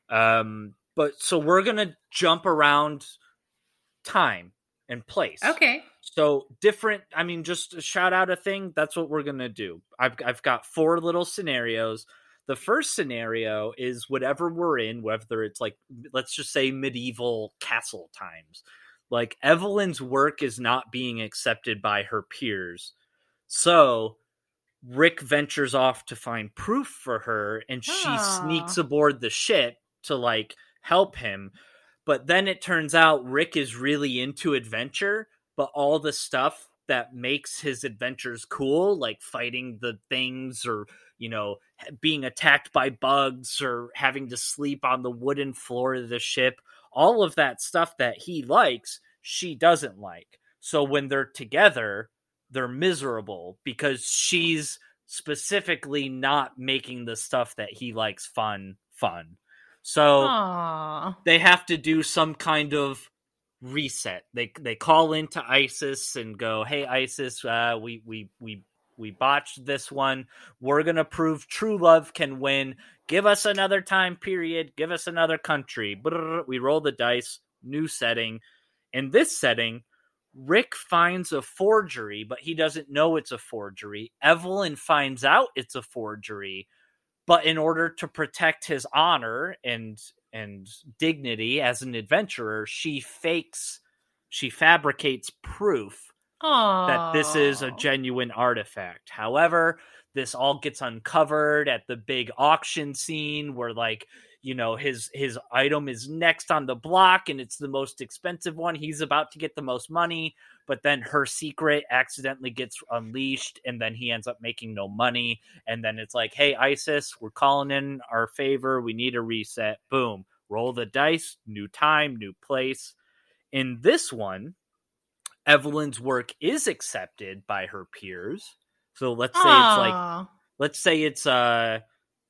Um, but so we're gonna jump around time and place. Okay. So different. I mean, just a shout out a thing. That's what we're gonna do. I've I've got four little scenarios. The first scenario is whatever we're in, whether it's like let's just say medieval castle times. Like Evelyn's work is not being accepted by her peers, so Rick ventures off to find proof for her, and she Aww. sneaks ah. aboard the ship to like help him but then it turns out Rick is really into adventure, but all the stuff that makes his adventures cool, like fighting the things or, you know, being attacked by bugs or having to sleep on the wooden floor of the ship, all of that stuff that he likes, she doesn't like. So when they're together, they're miserable because she's specifically not making the stuff that he likes fun fun. So Aww. they have to do some kind of reset. They they call into ISIS and go, "Hey ISIS, uh, we we we we botched this one. We're gonna prove true love can win. Give us another time period. Give us another country." Brrr, we roll the dice. New setting. In this setting, Rick finds a forgery, but he doesn't know it's a forgery. Evelyn finds out it's a forgery but in order to protect his honor and and dignity as an adventurer, she fakes, she fabricates proof Aww. that this is a genuine artifact. However, this all gets uncovered at the big auction scene where like you know his his item is next on the block and it's the most expensive one. He's about to get the most money but then her secret accidentally gets unleashed and then he ends up making no money. And then it's like hey isis we're calling in our favor. We need a reset. Boom. Roll the dice. New time new place. In this one evelyn's work is accepted by her peers. So let's say Aww. it's like let's say it's uh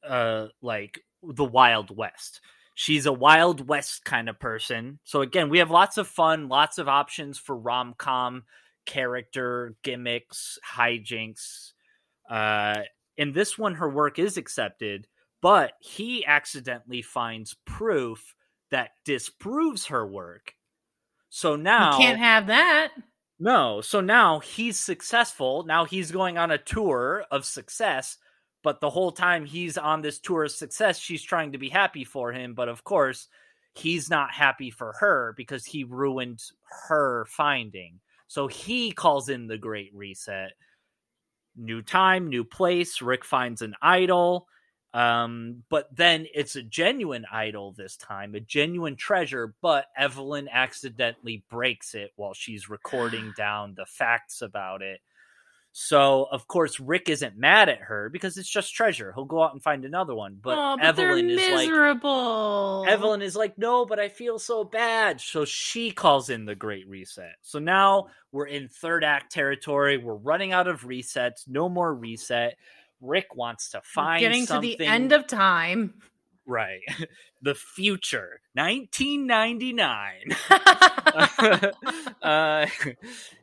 uh like the Wild West. She's a Wild West kind of person. So again, we have lots of fun, lots of options for rom com character gimmicks, hijinks. Uh, in this one, her work is accepted, but he accidentally finds proof that disproves her work. So now you can't have that. No. So now he's successful. Now he's going on a tour of success but the whole time he's on this tour of success, she's trying to be happy for him. But of course, he's not happy for her because he ruined her finding. So he calls in the Great Reset. New time, new place. Rick finds an idol. Um, but then it's a genuine idol this time, a genuine treasure, but Evelyn accidentally breaks it while she's recording down the facts about it. So of course Rick isn't mad at her because it's just treasure. He'll go out and find another one. But, oh, but Evelyn is miserable. like Evelyn is like, no, but I feel so bad. So she calls in the Great Reset. So now we're in third act territory. We're running out of resets. No more reset. Rick wants to find getting something. to the end of time. Right. The future, 1999. uh,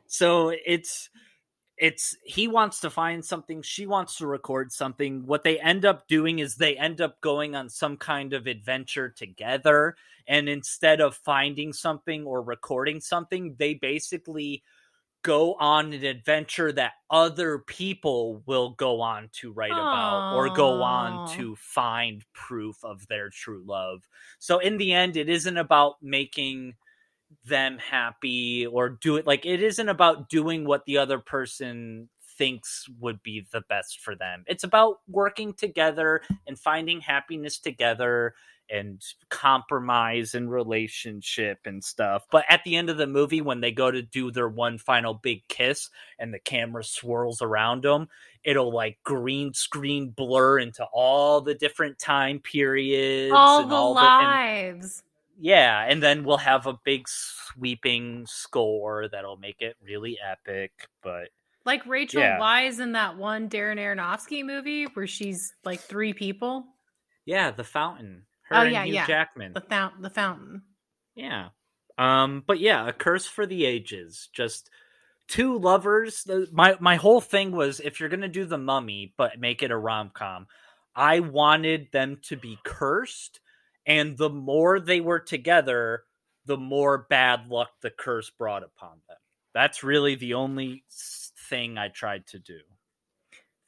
so it's it's he wants to find something she wants to record something what they end up doing is they end up going on some kind of adventure together and instead of finding something or recording something they basically go on an adventure that other people will go on to write Aww. about or go on to find proof of their true love so in the end it isn't about making them happy or do it like it isn't about doing what the other person thinks would be the best for them. It's about working together and finding happiness together and compromise and relationship and stuff. But at the end of the movie, when they go to do their one final big kiss and the camera swirls around them, it'll like green screen blur into all the different time periods, and all the all lives. The, yeah, and then we'll have a big sweeping score that'll make it really epic. But like Rachel yeah. Weisz in that one Darren Aronofsky movie where she's like three people. Yeah, The Fountain. Her oh yeah, yeah. Jackman. The fountain. The Fountain. Yeah. Um. But yeah, A Curse for the Ages. Just two lovers. My my whole thing was if you're gonna do the Mummy, but make it a rom com, I wanted them to be cursed and the more they were together, the more bad luck the curse brought upon them. That's really the only thing I tried to do.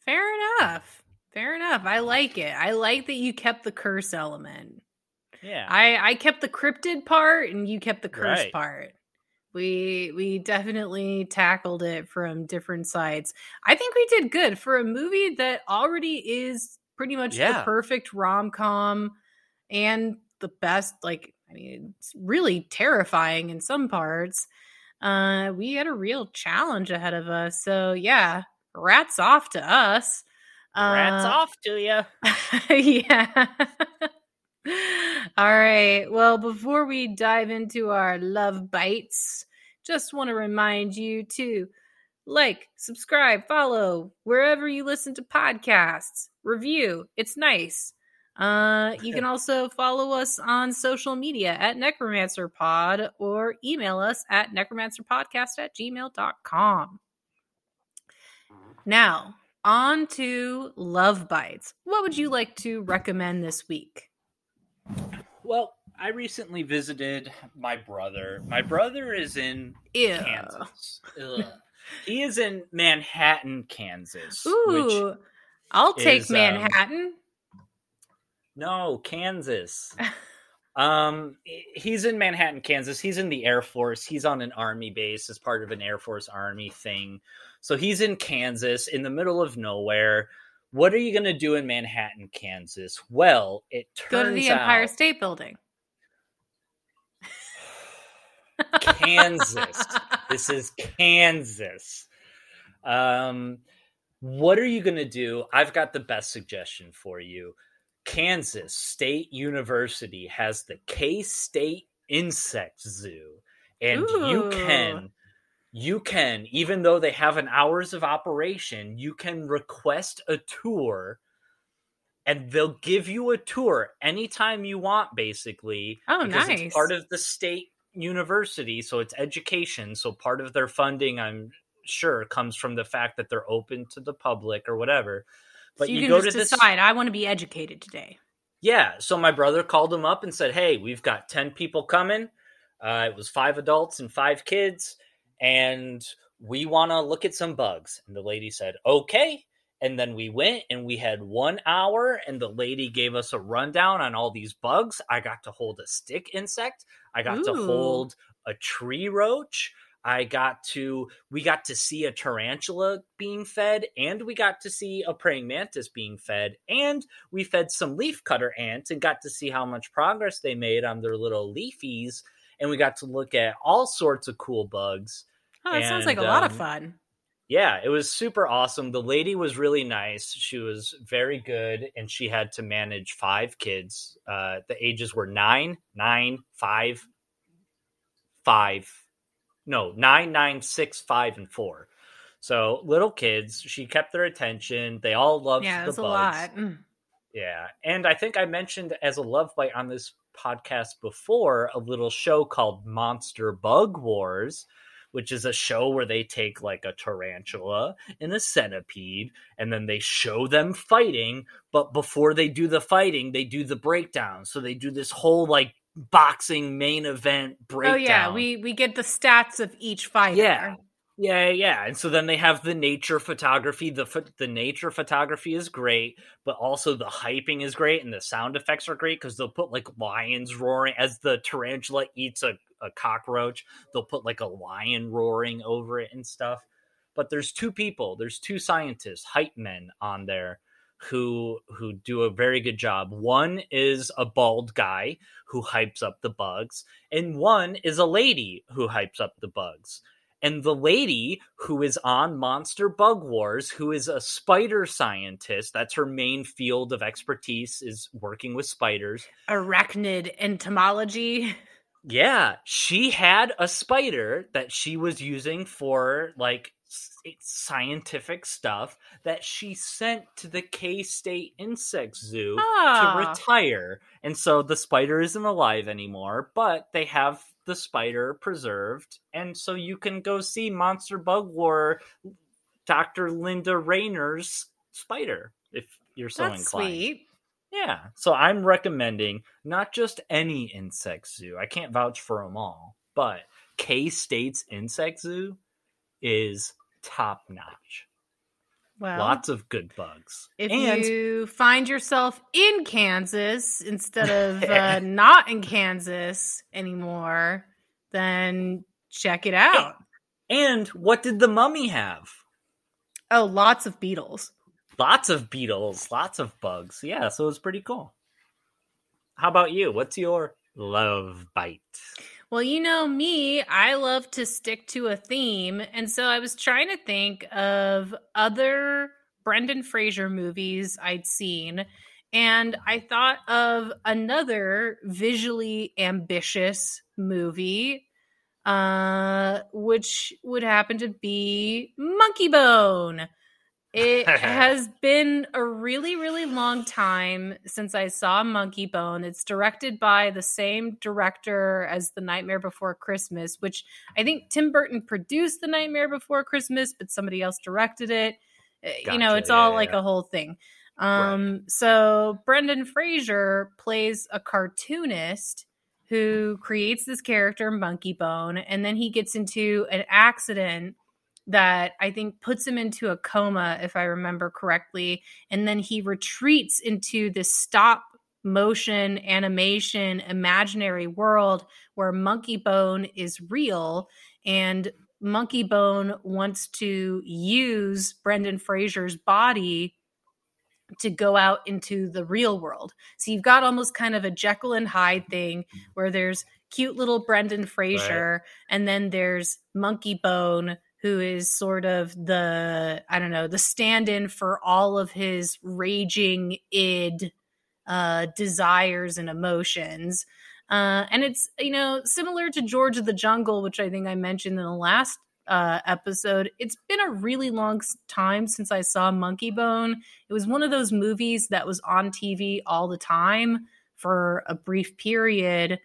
Fair enough. Fair enough. I like it. I like that you kept the curse element. Yeah. I I kept the cryptid part and you kept the curse right. part. We we definitely tackled it from different sides. I think we did good for a movie that already is pretty much yeah. the perfect rom-com and the best like i mean it's really terrifying in some parts. Uh we had a real challenge ahead of us so yeah rats off to us. Rats uh, off to you yeah. All right well before we dive into our love bites just want to remind you to like subscribe follow wherever you listen to podcasts review it's nice uh, you can also follow us on social media at Necromancer Pod or email us at necromancerpodcast at gmail.com. Now, on to Love Bites. What would you like to recommend this week? Well, I recently visited my brother. My brother is in Ew. Kansas. he is in Manhattan, Kansas. Ooh, I'll take is, um, Manhattan. Um, no, Kansas. um, he's in Manhattan, Kansas. He's in the Air Force. He's on an army base as part of an Air Force Army thing. So he's in Kansas, in the middle of nowhere. What are you going to do in Manhattan, Kansas? Well, it turns go to the Empire out... State Building. Kansas. this is Kansas. Um, what are you going to do? I've got the best suggestion for you. Kansas State University has the K State Insect Zoo, and Ooh. you can you can even though they have an hours of operation, you can request a tour and they'll give you a tour anytime you want basically oh because nice. it's part of the state university so it's education so part of their funding i'm sure comes from the fact that they're open to the public or whatever but so you, you go to this decide. I want to be educated today. Yeah. So my brother called him up and said, "Hey, we've got ten people coming. Uh, it was five adults and five kids, and we want to look at some bugs." And the lady said, "Okay." And then we went and we had one hour, and the lady gave us a rundown on all these bugs. I got to hold a stick insect. I got Ooh. to hold a tree roach. I got to we got to see a tarantula being fed and we got to see a praying mantis being fed and we fed some leafcutter ants and got to see how much progress they made on their little leafies and we got to look at all sorts of cool bugs. Oh, that and, sounds like a um, lot of um, fun. yeah, it was super awesome. The lady was really nice. She was very good, and she had to manage five kids. Uh, the ages were nine, nine, five, five, no, nine, nine, six, five, and four. So little kids. She kept their attention. They all loved yeah, the bugs. a lot. Mm. Yeah, and I think I mentioned as a love bite on this podcast before a little show called Monster Bug Wars which is a show where they take like a tarantula and a centipede and then they show them fighting. But before they do the fighting, they do the breakdown. So they do this whole like boxing main event breakdown. Oh yeah, we we get the stats of each fighter. Yeah. Yeah, yeah, and so then they have the nature photography. The the nature photography is great, but also the hyping is great, and the sound effects are great because they'll put like lions roaring as the tarantula eats a a cockroach. They'll put like a lion roaring over it and stuff. But there's two people, there's two scientists, hype men on there who who do a very good job. One is a bald guy who hypes up the bugs, and one is a lady who hypes up the bugs. And the lady who is on Monster Bug Wars, who is a spider scientist, that's her main field of expertise, is working with spiders. Arachnid entomology. Yeah, she had a spider that she was using for like scientific stuff that she sent to the K State Insect Zoo ah. to retire. And so the spider isn't alive anymore, but they have the spider preserved. And so you can go see Monster Bug War Dr. Linda Rayor's spider if you're so That's inclined. Sweet. Yeah. So I'm recommending not just any insect zoo. I can't vouch for them all, but K State's Insect Zoo is top notch. Well, lots of good bugs. If and... you find yourself in Kansas instead of uh, not in Kansas anymore, then check it out. And what did the mummy have? Oh, lots of beetles lots of beetles, lots of bugs. Yeah, so it was pretty cool. How about you? What's your love bite? Well, you know me, I love to stick to a theme. And so I was trying to think of other Brendan Fraser movies I'd seen. And I thought of another visually ambitious movie, uh, which would happen to be Monkeybone. It has been a really, really long time since I saw Monkey Bone. It's directed by the same director as The Nightmare Before Christmas, which I think Tim Burton produced The Nightmare Before Christmas, but somebody else directed it. Gotcha. You know, it's yeah, all yeah, like yeah. a whole thing. Um, right. So Brendan Fraser plays a cartoonist who creates this character, Monkey Bone, and then he gets into an accident that I think puts him into a coma, if I remember correctly. And then he retreats into this stop motion animation imaginary world where Monkey Bone is real. And Monkey Bone wants to use Brendan Fraser's body to go out into the real world. So you've got almost kind of a Jekyll and Hyde thing where there's cute little Brendan Fraser right. and then there's Monkeybone who is sort of the I don't know the stand-in for all of his raging id uh, desires and emotions. Uh, and it's you know similar to George of the Jungle, which I think I mentioned in the last uh, episode. It's been a really long time since I saw Monkey Bone. It was one of those movies that was on TV all the time for a brief period.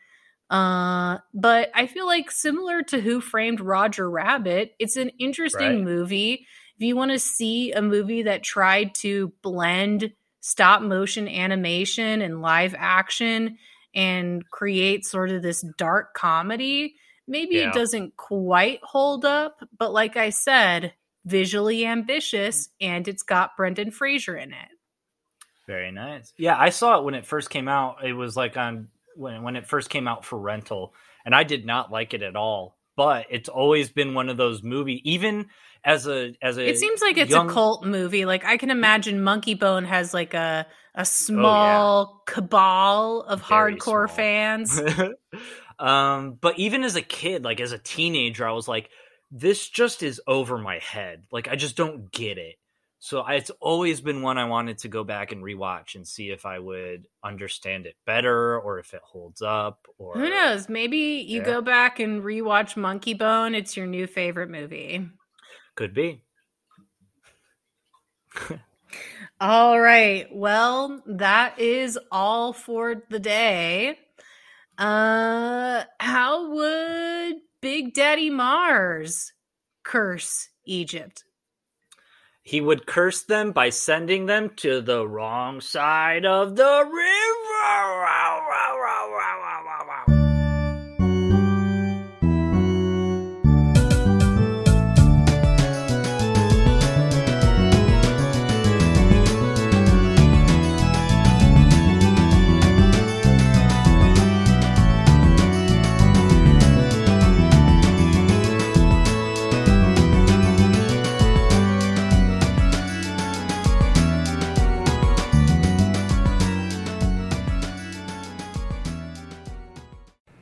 Uh, but I feel like similar to Who Framed Roger Rabbit, it's an interesting right. movie. If you want to see a movie that tried to blend stop motion animation and live action and create sort of this dark comedy, maybe yeah. it doesn't quite hold up, but like I said, visually ambitious and it's got Brendan Fraser in it. Very nice. Yeah, I saw it when it first came out. It was like on when when it first came out for rental, and I did not like it at all. But it's always been one of those movies, even as a as a. It seems like it's young... a cult movie. Like I can imagine Monkey Bone has like a a small oh, yeah. cabal of Very hardcore small. fans. um, but even as a kid, like as a teenager, I was like, this just is over my head. Like I just don't get it. So I, it's always been one I wanted to go back and rewatch and see if I would understand it better or if it holds up. Or who knows? Maybe you yeah. go back and rewatch Monkey Bone. It's your new favorite movie. Could be. all right. Well, that is all for the day. Uh, how would Big Daddy Mars curse Egypt? He would curse them by sending them to the wrong side of the river.